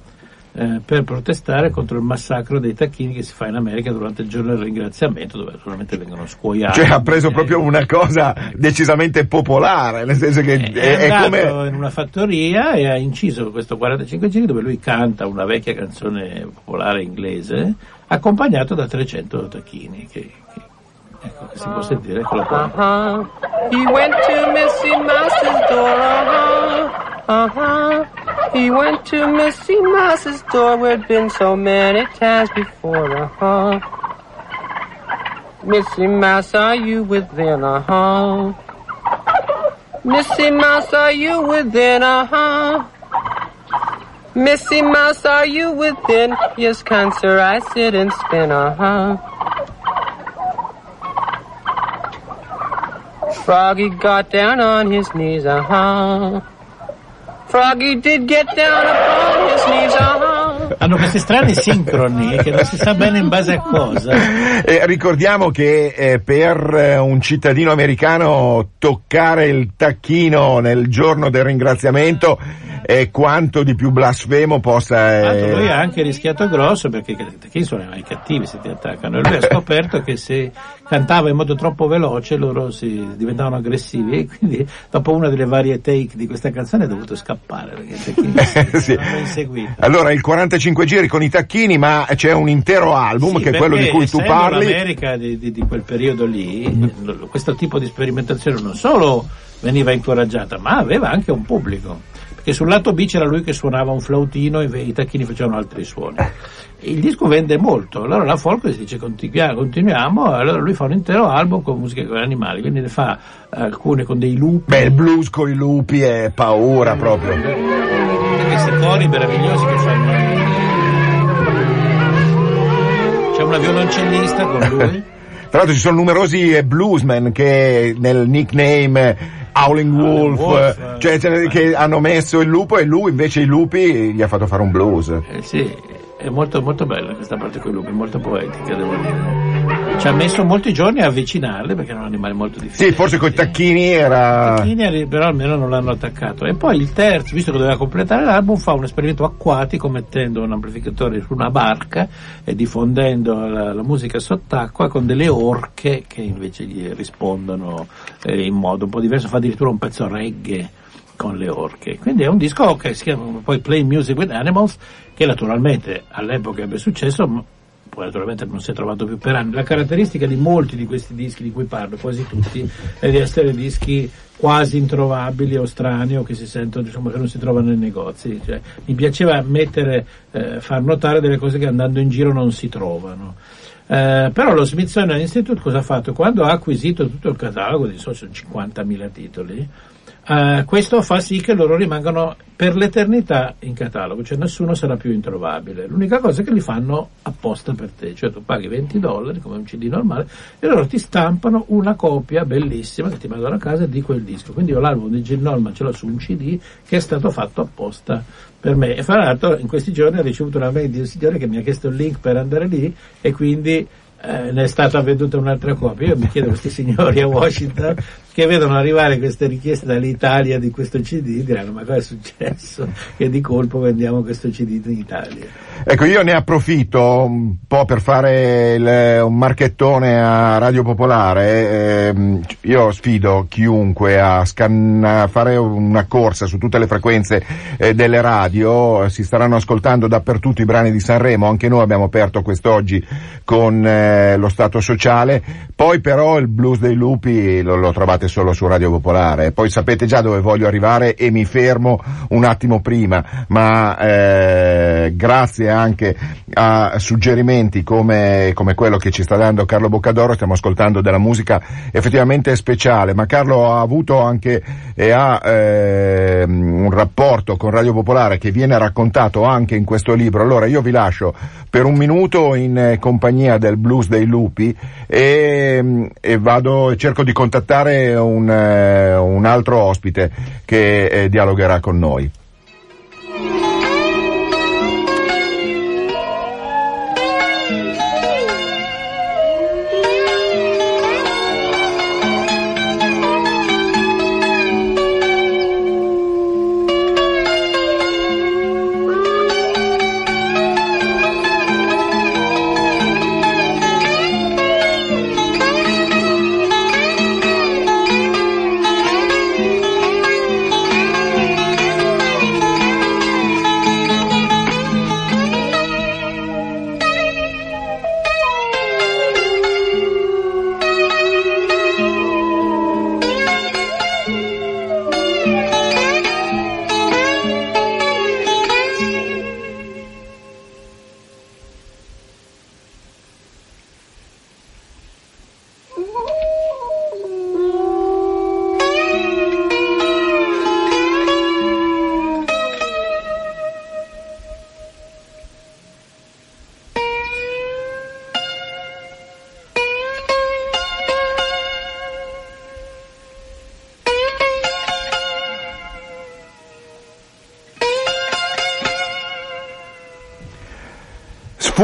eh, per protestare contro il massacro dei tacchini che si fa in America durante il giorno del ringraziamento, dove naturalmente vengono scuoiati. Cioè ha preso Eh, proprio una cosa decisamente popolare, nel senso che è, è, è andato come... in una fattoria e ha inciso questo 45 giri dove lui canta una vecchia canzone popolare inglese accompagnato da 300 tacchini che, che, ecco, che si può sentire con la parola. Uh-huh. He went to Missy Mouse's door, uh-huh, uh-huh. He went to Missy Mouse's door where it'd been so many times before, uh-huh. Missy Mouse, are you within, uh-huh? Missy Mouse, are you within, uh-huh? Missy Mouse, are you within? Yes, sir, I sit and spin, uh-huh. Froggy got down on his knees, uh-huh. Froggy did get down upon his knees, uh-huh. Hanno questi strani sincroni che non si sa bene in base a cosa. Eh, ricordiamo che eh, per eh, un cittadino americano toccare il tacchino nel giorno del ringraziamento è quanto di più blasfemo possa... Tra l'altro lui eh, ha anche rischiato grosso perché i tacchini sono i cattivi se ti attaccano e lui ha scoperto che se cantava in modo troppo veloce loro si diventavano aggressivi e quindi dopo una delle varie take di questa canzone ha dovuto scappare perché i tacchini sì. l'hanno inseguito. Allora, il 45 giri con i tacchini, ma c'è un intero album Sì, che è quello di cui tu parli. L'America di, di- di quel periodo lì, questo tipo di sperimentazione non solo veniva incoraggiata, ma aveva anche un pubblico. Perché sul lato B c'era lui che suonava un flautino e i tacchini facevano altri suoni. Il disco vende molto, allora la folk si dice "Continua- continuiamo, allora lui fa un intero album con musica con animali, quindi ne fa eh, alcune con dei lupi, Beh, il blues con i lupi è paura proprio. e questi cori meravigliosi che fanno. C'è una violoncellista con lui. Tra l'altro ci sono numerosi eh, bluesmen che nel nickname Howling Wolf, Wolf, eh, eh, cioè, ne- che hanno messo il lupo e lui invece i lupi gli ha fatto fare un blues. Eh sì, è molto molto bella questa parte con i lupi, molto poetica devo dire. Ci ha messo molti giorni a avvicinarle perché erano animali molto difficili. Sì, forse con i tacchini era... Tacchini, però almeno non l'hanno attaccato. E poi il terzo, visto che doveva completare l'album, fa un esperimento acquatico mettendo un amplificatore su una barca e diffondendo la, la musica sott'acqua con delle orche che invece gli rispondono eh, in modo un po' diverso, fa addirittura un pezzo reggae con le orche. Quindi è un disco che si chiama poi Play Music with Animals, che naturalmente all'epoca ebbe successo, ma poi naturalmente non si è trovato più per anni. La caratteristica di molti di questi dischi di cui parlo, quasi tutti, è di essere dischi quasi introvabili o strani o che si sentono, insomma, che non si trovano nei negozi. Cioè, mi piaceva mettere, eh, far notare delle cose che andando in giro non si trovano. Eh, però lo Smithsonian Institute cosa ha fatto? Quando ha acquisito tutto il catalogo, di so, sono 50.000 titoli, eh, questo fa sì che loro rimangano per l'eternità in catalogo, cioè nessuno sarà più introvabile. L'unica cosa è che li fanno apposta per te, cioè tu paghi 20 dollari come un CD normale e loro ti stampano una copia bellissima che ti mandano a casa di quel disco. Quindi io l'album di Jill Norman ce l'ho su un CD che è stato fatto apposta per me. E fra l'altro in questi giorni ho ricevuto una mail di un signore che mi ha chiesto il link per andare lì e quindi eh, ne è stata venduta un'altra copia. Io mi chiedo a questi signori a Washington che vedono arrivare queste richieste dall'Italia di questo CD diranno ma cosa è successo? Che di colpo vendiamo questo CD in Italia. Ecco, io ne approfitto un po' per fare il- un marchettone a Radio Popolare. ehm, io sfido chiunque a, scan- a fare una corsa su tutte le frequenze eh, delle radio. Si staranno ascoltando dappertutto i brani di Sanremo. Anche noi abbiamo aperto quest'oggi con eh, lo Stato sociale. Poi però il blues dei lupi lo, lo trovate solo su Radio Popolare. Poi sapete già dove voglio arrivare e mi fermo un attimo prima, ma eh, grazie anche a suggerimenti come, come quello che ci sta dando Carlo Boccadoro, stiamo ascoltando della musica effettivamente speciale, ma Carlo ha avuto anche e ha ehm, un rapporto con Radio Popolare che viene raccontato anche in questo libro. Allora io vi lascio per un minuto in eh, compagnia del blues dei lupi e, e vado cerco di contattare un, eh, un altro ospite che eh, dialogherà con noi.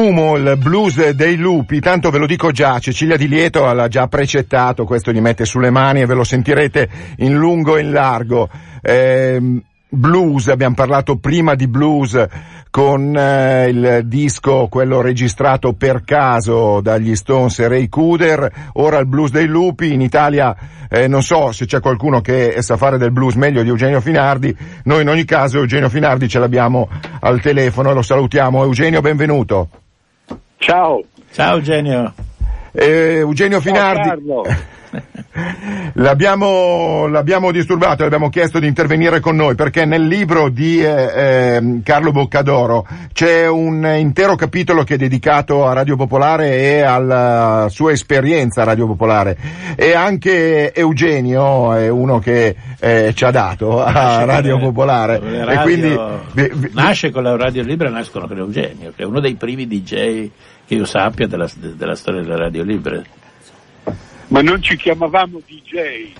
Sfumo il blues dei lupi, tanto ve lo dico già, Cecilia Di Lieto l'ha già precettato, questo gli mette sulle mani e ve lo sentirete in lungo e in largo. Ehm, blues, abbiamo parlato prima di blues con eh, il disco, quello registrato per caso dagli Stones e Ray Cooder, ora il blues dei lupi, in Italia eh, non so se c'è qualcuno che sa fare del blues meglio di Eugenio Finardi, noi in ogni caso Eugenio Finardi ce l'abbiamo al telefono e lo salutiamo. Eugenio, benvenuto. Ciao. Ciao Eugenio. Eh, Eugenio Finardi. Carlo. L'abbiamo, l'abbiamo disturbato, le abbiamo chiesto di intervenire con noi perché nel libro di eh, ehm, Carlo Boccadoro c'è un intero capitolo che è dedicato a Radio Popolare e alla sua esperienza a Radio Popolare e anche Eugenio è uno che eh, ci ha dato a Radio Popolare Le e radio- quindi vi- vi- nasce con la radio libera, nascono con Eugenio, che è uno dei primi DJ che io sappia della, della storia delle radio libere. Ma non ci chiamavamo DJ.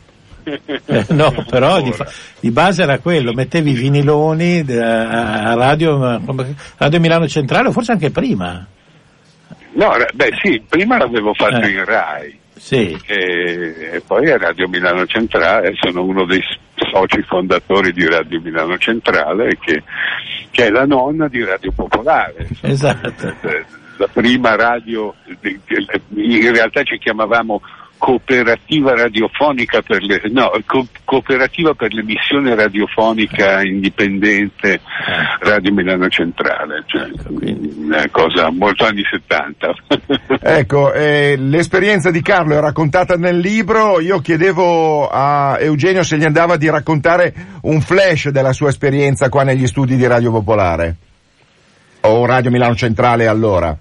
Eh, no, però di, di base era quello, mettevi i viniloni eh, a radio, radio Milano Centrale, o forse anche prima. No, beh sì, prima l'avevo fatto Eh. in Rai Sì, e, poi a Radio Milano Centrale, sono uno dei soci fondatori di Radio Milano Centrale che, che è la nonna di Radio Popolare. insomma. esatto. Eh, La prima radio, di- di- in realtà ci chiamavamo cooperativa radiofonica per le, no, co- cooperativa per l'emissione radiofonica indipendente Radio Milano Centrale, cioè una cosa molto anni 70. Ecco, eh, l'esperienza di Carlo è raccontata nel libro, io chiedevo a Eugenio se gli andava di raccontare un flash della sua esperienza qua negli studi di Radio Popolare. O Radio Milano Centrale allora.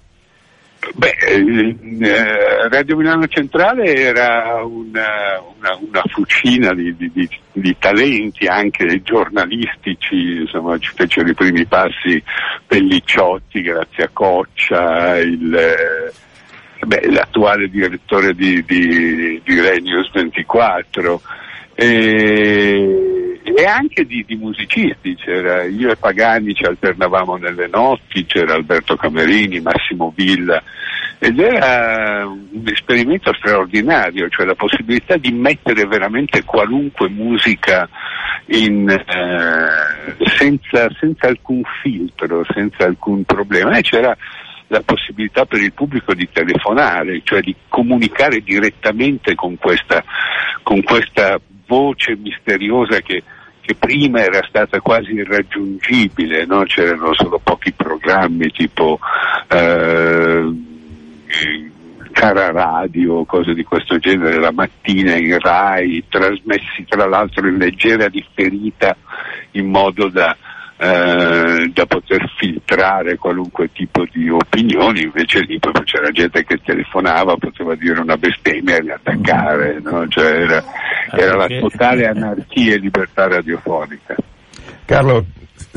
Beh, eh, Radio Milano Centrale era una, una, una fucina di, di- di- di talenti anche giornalistici, insomma ci fecero i primi passi Pellicciotti, grazie a Coccia, il, eh, beh, l'attuale direttore di, News 24. E, e anche di, di musicisti, c'era io e Pagani ci alternavamo nelle notti, c'era Alberto Camerini, Massimo Villa ed era un esperimento straordinario, cioè la possibilità di mettere veramente qualunque musica in, eh, senza, senza alcun filtro, senza alcun problema. E c'era la possibilità per il pubblico di telefonare, cioè di comunicare direttamente con questa, con questa voce misteriosa che, che prima era stata quasi irraggiungibile, no? c'erano solo pochi programmi tipo eh, Cara Radio, cose di questo genere, la mattina in Rai, trasmessi tra l'altro in leggera differita in modo da, eh, da poter filtrare qualunque tipo di opinioni, invece lì proprio c'era gente che telefonava, poteva dire una bestemmia e riattaccare, no? cioè era, era la totale anarchia e libertà radiofonica. Carlo,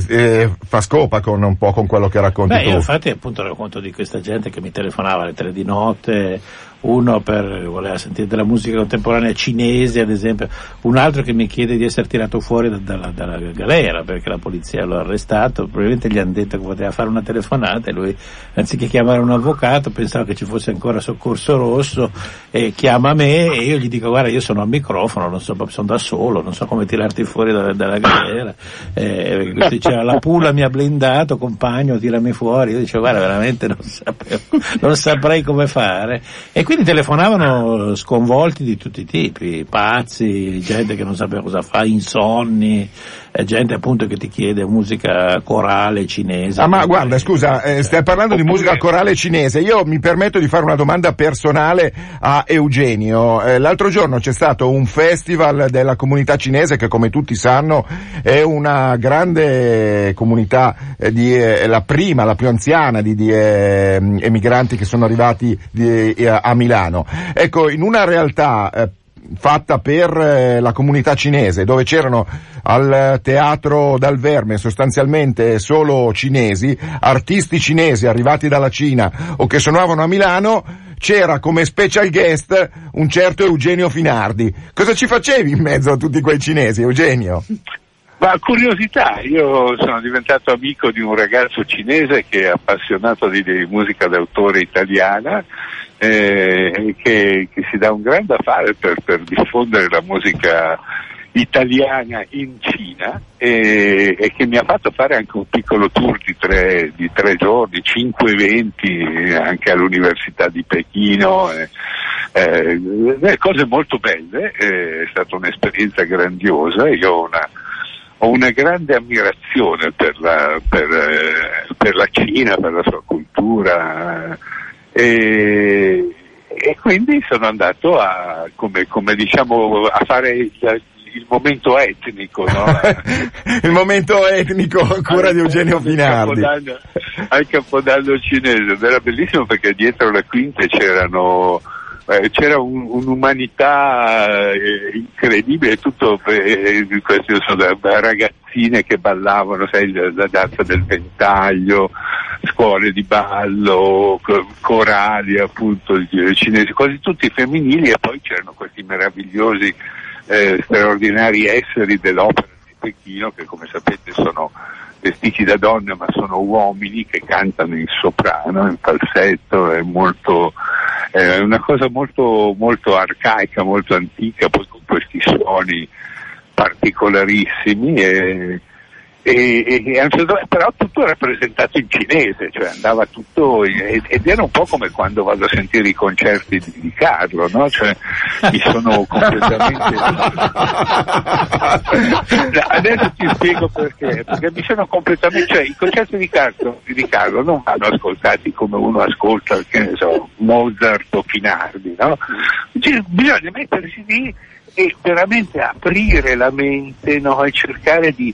eh, fa scopa con un po' con quello che racconti Beh, tu. infatti appunto racconto di questa gente che mi telefonava alle tre di notte, uno per voleva sentire della musica contemporanea cinese ad esempio, un altro che mi chiede di essere tirato fuori da- dalla, dalla galera perché la polizia lo ha arrestato, probabilmente gli hanno detto che poteva fare una telefonata e lui anziché chiamare un avvocato pensava che ci fosse ancora soccorso rosso e chiama me e io gli dico guarda io sono al microfono, non so, sono da solo, non so come tirarti fuori dalla, dalla galera. Eh, questo diceva la pula mi ha blindato, compagno, tirami fuori. Io dicevo guarda veramente non, sapevo, non saprei come fare. E quindi telefonavano sconvolti di tutti i tipi, pazzi, gente che non sapeva cosa fa, insonni, eh, gente appunto che ti chiede musica corale cinese. Ah, ma guarda, scusa, eh, stai parlando di musica corale cinese. Io mi permetto di fare una domanda personale a Eugenio. Eh, l'altro giorno c'è stato un festival della comunità cinese che, come tutti sanno, è una grande comunità eh, di, eh, la prima, la più anziana di, di eh, emigranti che sono arrivati di- eh, a Milano. Ecco, in una realtà eh, fatta per eh, la comunità cinese, dove c'erano al teatro dal Verme sostanzialmente solo cinesi, artisti cinesi arrivati dalla Cina o che suonavano a Milano, c'era come special guest un certo Eugenio Finardi. Cosa ci facevi in mezzo a tutti quei cinesi, Eugenio? Ma curiosità, io sono diventato amico di un ragazzo cinese che è appassionato di, di musica d'autore italiana eh, che, che si dà un grande affare per, per diffondere la musica italiana in Cina e, e che mi ha fatto fare anche un piccolo tour di tre, di tre giorni, cinque eventi eh, anche all'Università di Pechino, eh, eh, cose molto belle, eh, è stata un'esperienza grandiosa, io ho una, ho una grande ammirazione per la, per, eh, per la Cina, per la sua cultura eh, e, e quindi sono andato a, come, come diciamo, a fare il, il momento etnico, no? Il momento etnico a cura di Eugenio Al Finardi. Capodanno- Al Capodanno cinese, ed era bellissimo perché dietro le quinte c'erano eh, c'era un- un'umanità eh, incredibile, tutto eh, queste sono ragazzine che ballavano, sai, la, la danza del ventaglio, scuole di ballo, co- corali appunto cinesi, quasi tutti femminili e poi c'erano questi meravigliosi eh, straordinari esseri dell'opera di Pechino che come sapete sono vestiti da donne ma sono uomini che cantano in soprano, in falsetto, è molto è una cosa molto, molto arcaica, molto antica, poi con questi suoni particolarissimi e, e- e certo- però tutto rappresentato in cinese, cioè andava tutto ed era un po' come quando vado a sentire i concerti di, di Carlo, no? Cioè mi sono completamente adesso ti spiego perché, perché mi sono completamente, cioè i concerti di Carlo, di Carlo non vanno ascoltati come uno ascolta, che ne so, Mozart o Finardi, no? Cioè, bisogna mettersi lì e veramente aprire la mente, no? E cercare di,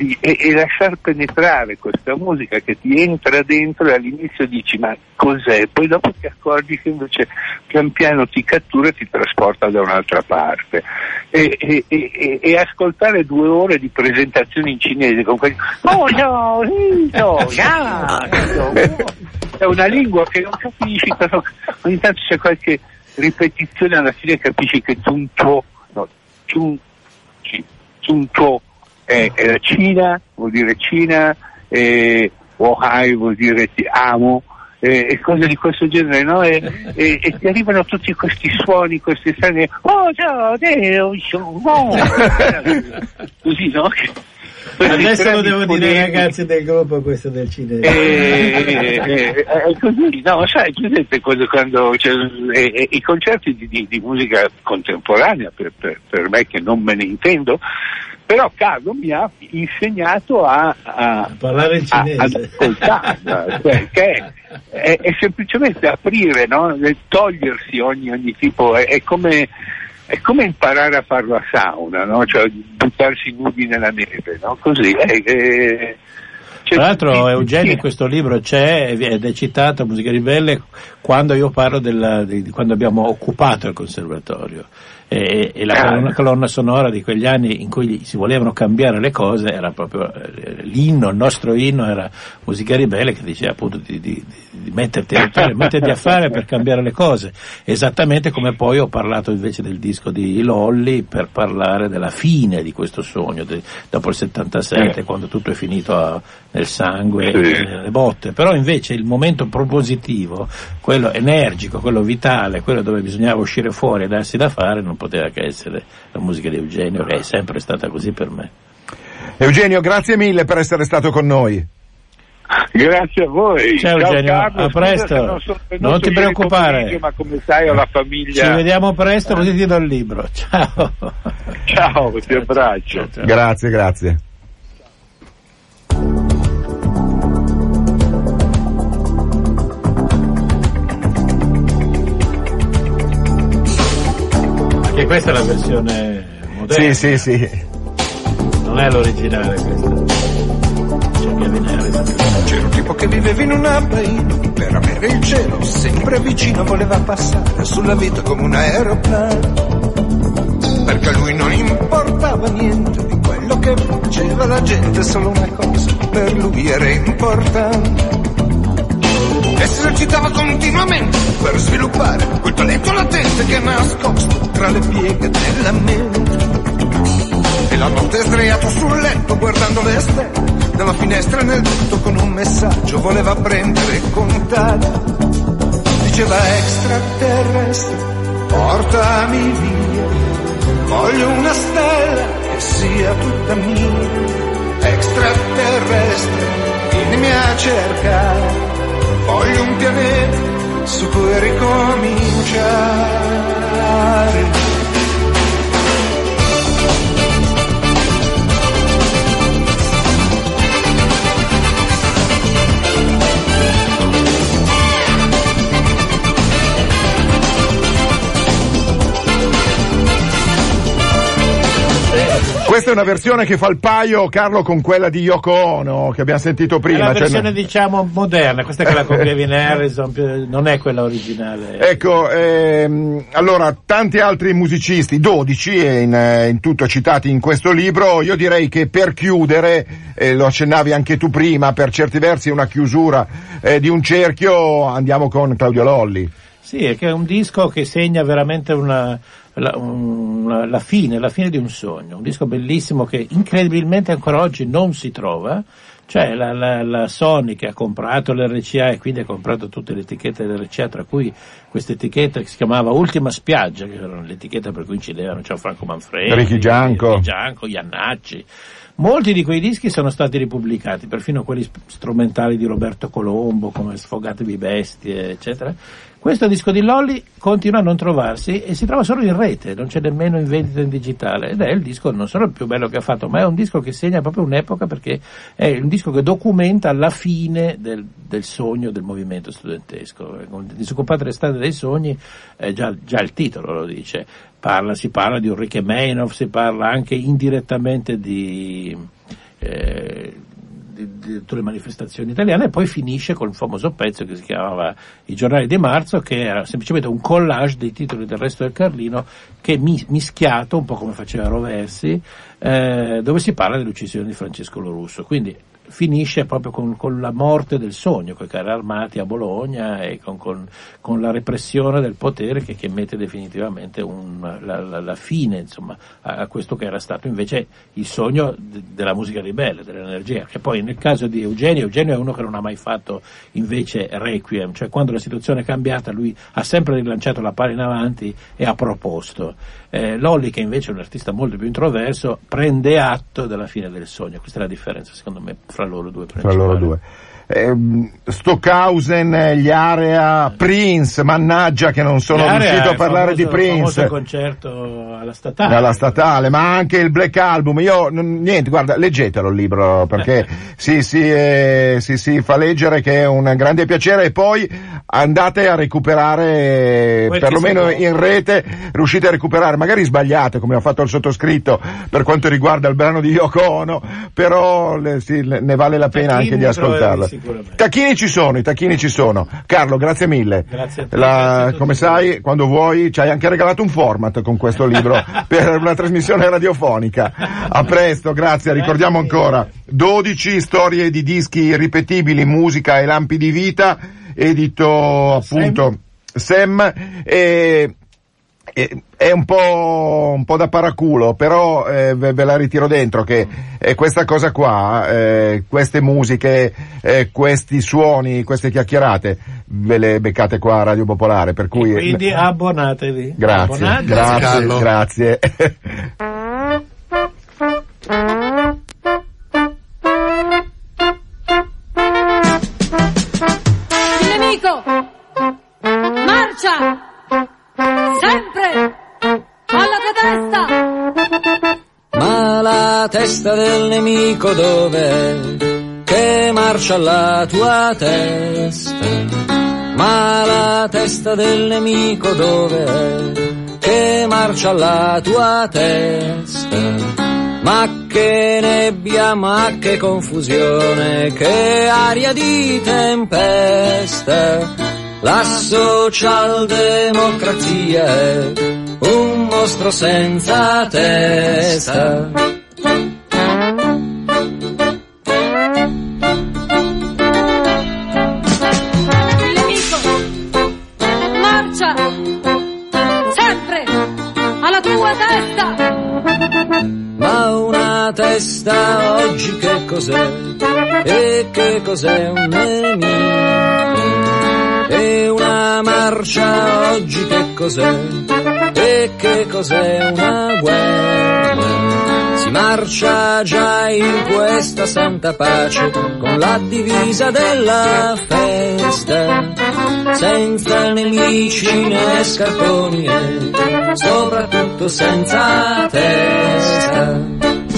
di- e, e lasciar penetrare questa musica che ti entra dentro e all'inizio dici ma cos'è? Poi dopo ti accorgi che invece pian piano ti cattura e ti trasporta da un'altra parte. E, e- e- ascoltare due ore di presentazioni in cinese con quelli oh no, no, no, è una lingua che non capisci, però ogni tanto c'è qualche ripetizione alla fine capisci che Tunto, no, Tun, sì, Tunto è, è la Cina, vuol dire Cina, e Ohio vuol dire ti amo, e, e cose di questo genere, no? E, e, e ti arrivano tutti questi suoni, questi strani, oh ciao, Deo, oh. così, no? Adesso lo devo dire ai ragazzi del gruppo questo del cinese. E, e- è così, no, sai, presente quando, quando c'è, e- i concerti di, di- di musica contemporanea, per, per- per me che non me ne intendo, però Carlo mi ha insegnato a, a- parlare il a- cinese. ad ascoltarla, cioè, che è, è- è semplicemente aprire, no? Togliersi ogni, ogni tipo, è, è come... È come imparare a fare la sauna, no? Cioè buttarsi nudi nella neve, no? Così. è- è- cioè, Tra l'altro Eugenio in questo libro c'è ed è citato Musica Ribelle quando io parlo della- di, di quando abbiamo occupato il conservatorio e, e la Ah. colonna, colonna sonora di quegli anni in cui si volevano cambiare le cose era proprio eh, l'inno, il nostro inno era Musica Ribelle che diceva appunto di, di- di metterti, a fare, metterti a fare per cambiare le cose, esattamente come poi ho parlato invece del disco di Lolli per parlare della fine di questo sogno, de- dopo il 77 Eh. quando tutto è finito a- nel sangue Sì. e nelle botte, però invece il momento propositivo, quello energico, quello vitale, quello dove bisognava uscire fuori e darsi da fare, non poteva che essere la musica di Eugenio, che è sempre stata così per me. Eugenio, grazie mille per essere stato con noi. Grazie a voi. Ciao, Eugenio, Carlo, a presto. non Non ti preoccupare. Ma come sai ho la Ci famiglia. vediamo presto così ti do il libro. Ciao. Ciao, ti abbraccio. Ciao, ciao. Grazie, grazie. Questa è la versione moderna. Sì, sì, sì. Non è l'originale questa. C'è Kevin Harris. C'era un tipo che viveva in un abbaino per avere il cielo sempre vicino, voleva passare sulla vita come un aeroplano. Perché a lui non importava niente di quello che faceva la gente, solo una cosa per lui era importante. Esercitava continuamente per sviluppare quel talento latente che è nascosto tra le pieghe della mente. E la notte sdraiato sul letto guardando le stelle dalla finestra nel tetto con un messaggio voleva prendere contatto. Diceva extraterrestre, portami via. Voglio una stella che sia tutta mia. Extraterrestre, vieni a cercare. Voglio un pianeta su cui ricominciare. Questa è una versione che fa il paio, Carlo, con quella di Yoko Ono che abbiamo sentito È prima. la cioè- versione diciamo moderna, questa che la con Kevin Harrison, non è quella originale. Ecco, ehm, allora, tanti altri musicisti, 12 e in, eh, in tutto citati in questo libro, io direi che per chiudere, eh, lo accennavi anche tu prima, per certi versi una chiusura eh, di un cerchio, andiamo con Claudio Lolli. Sì, è che è un disco che segna veramente una, la, una- la fine, la fine di un sogno, un disco bellissimo che incredibilmente ancora oggi non si trova, cioè la, la- la Sony che ha comprato l'RCA e quindi ha comprato tutte le etichette dell'RCA, tra cui questa etichetta che si chiamava Ultima Spiaggia, che era l'etichetta per cui incidevano Gianfranco Manfredi, Ricky Gianco. Ricky Gianco, Iannacci. Molti di quei dischi sono stati ripubblicati, perfino quelli strumentali di Roberto Colombo, come Sfogatevi Bestie, eccetera. Questo disco di Lolli continua a non trovarsi e si trova solo in rete, non c'è nemmeno in vendita in digitale ed è il disco non solo il più bello che ha fatto, ma è un disco che segna proprio un'epoca perché è un disco che documenta la fine del, del sogno del movimento studentesco. Disoccupate le strade dei sogni, eh, già, già il titolo lo dice, parla, si parla di Ulrike Meinhof, si parla anche indirettamente di, eh, di, di tutte le manifestazioni italiane e poi finisce con il famoso pezzo che si chiamava I giornali di marzo che era semplicemente un collage dei titoli del resto del Carlino che mi- mischiato un po' come faceva Roversi eh, dove si parla dell'uccisione di Francesco Lorusso. Quindi finisce proprio con, con la morte del sogno, con i carri armati a Bologna e con, con- con la repressione del potere che, che mette definitivamente un- la, la- la fine insomma, a, a questo che era stato invece il sogno de- della musica ribelle, dell'energia, che poi nel caso di Eugenio, Eugenio è uno che non ha mai fatto invece requiem, cioè quando la situazione è cambiata lui ha sempre rilanciato la palla in avanti e ha proposto. Eh, Lolli, che invece è un artista molto più introverso, prende atto della fine del sogno. Questa è la differenza, secondo me, fra loro due principali. loro due. Ehm, Stockhausen, eh, gli area Prince, mannaggia che non sono riuscito a parlare famoso- di Prince. famoso concerto alla statale. dalla statale, ma anche il Black Album. Io, niente, guarda, leggetelo il libro perché si, si, eh, si, si fa leggere che è un grande piacere e poi andate a recuperare, Quel perlomeno in rete, riuscite a recuperare, magari sbagliate come ha fatto il sottoscritto per quanto riguarda il brano di Yoko Ono, però le- ne vale la pena anche di lo troverai ascoltarla. Sicuramente. Tacchini ci sono, i tacchini ci sono. Carlo, grazie mille. Grazie a te, La- grazie a come sai, quando vuoi, ci hai anche regalato un format con questo libro per una trasmissione radiofonica. A presto, grazie. Ricordiamo ancora 12 storie di dischi irripetibili, musica e lampi di vita, edito appunto Sam. E, e- è un po', un po' da paraculo, però eh, ve, ve la ritiro dentro che eh, questa cosa qua, eh, queste musiche, eh, questi suoni, queste chiacchierate, ve le beccate qua a Radio Popolare, per cui... Quindi abbonatevi. Grazie, Abbonatevi. grazie, grazie. testa del nemico dov'è? Che marcia alla tua testa. Ma la testa del nemico dov'è? Che marcia alla tua testa. Ma che nebbia, ma che confusione, che aria di tempesta. La socialdemocrazia è un mostro senza testa. Testa oggi che cos'è? E che cos'è un nemico? E una marcia oggi che cos'è? E che cos'è una guerra? Si marcia già in questa santa pace con la divisa della festa, senza nemici né scarponi e soprattutto senza testa.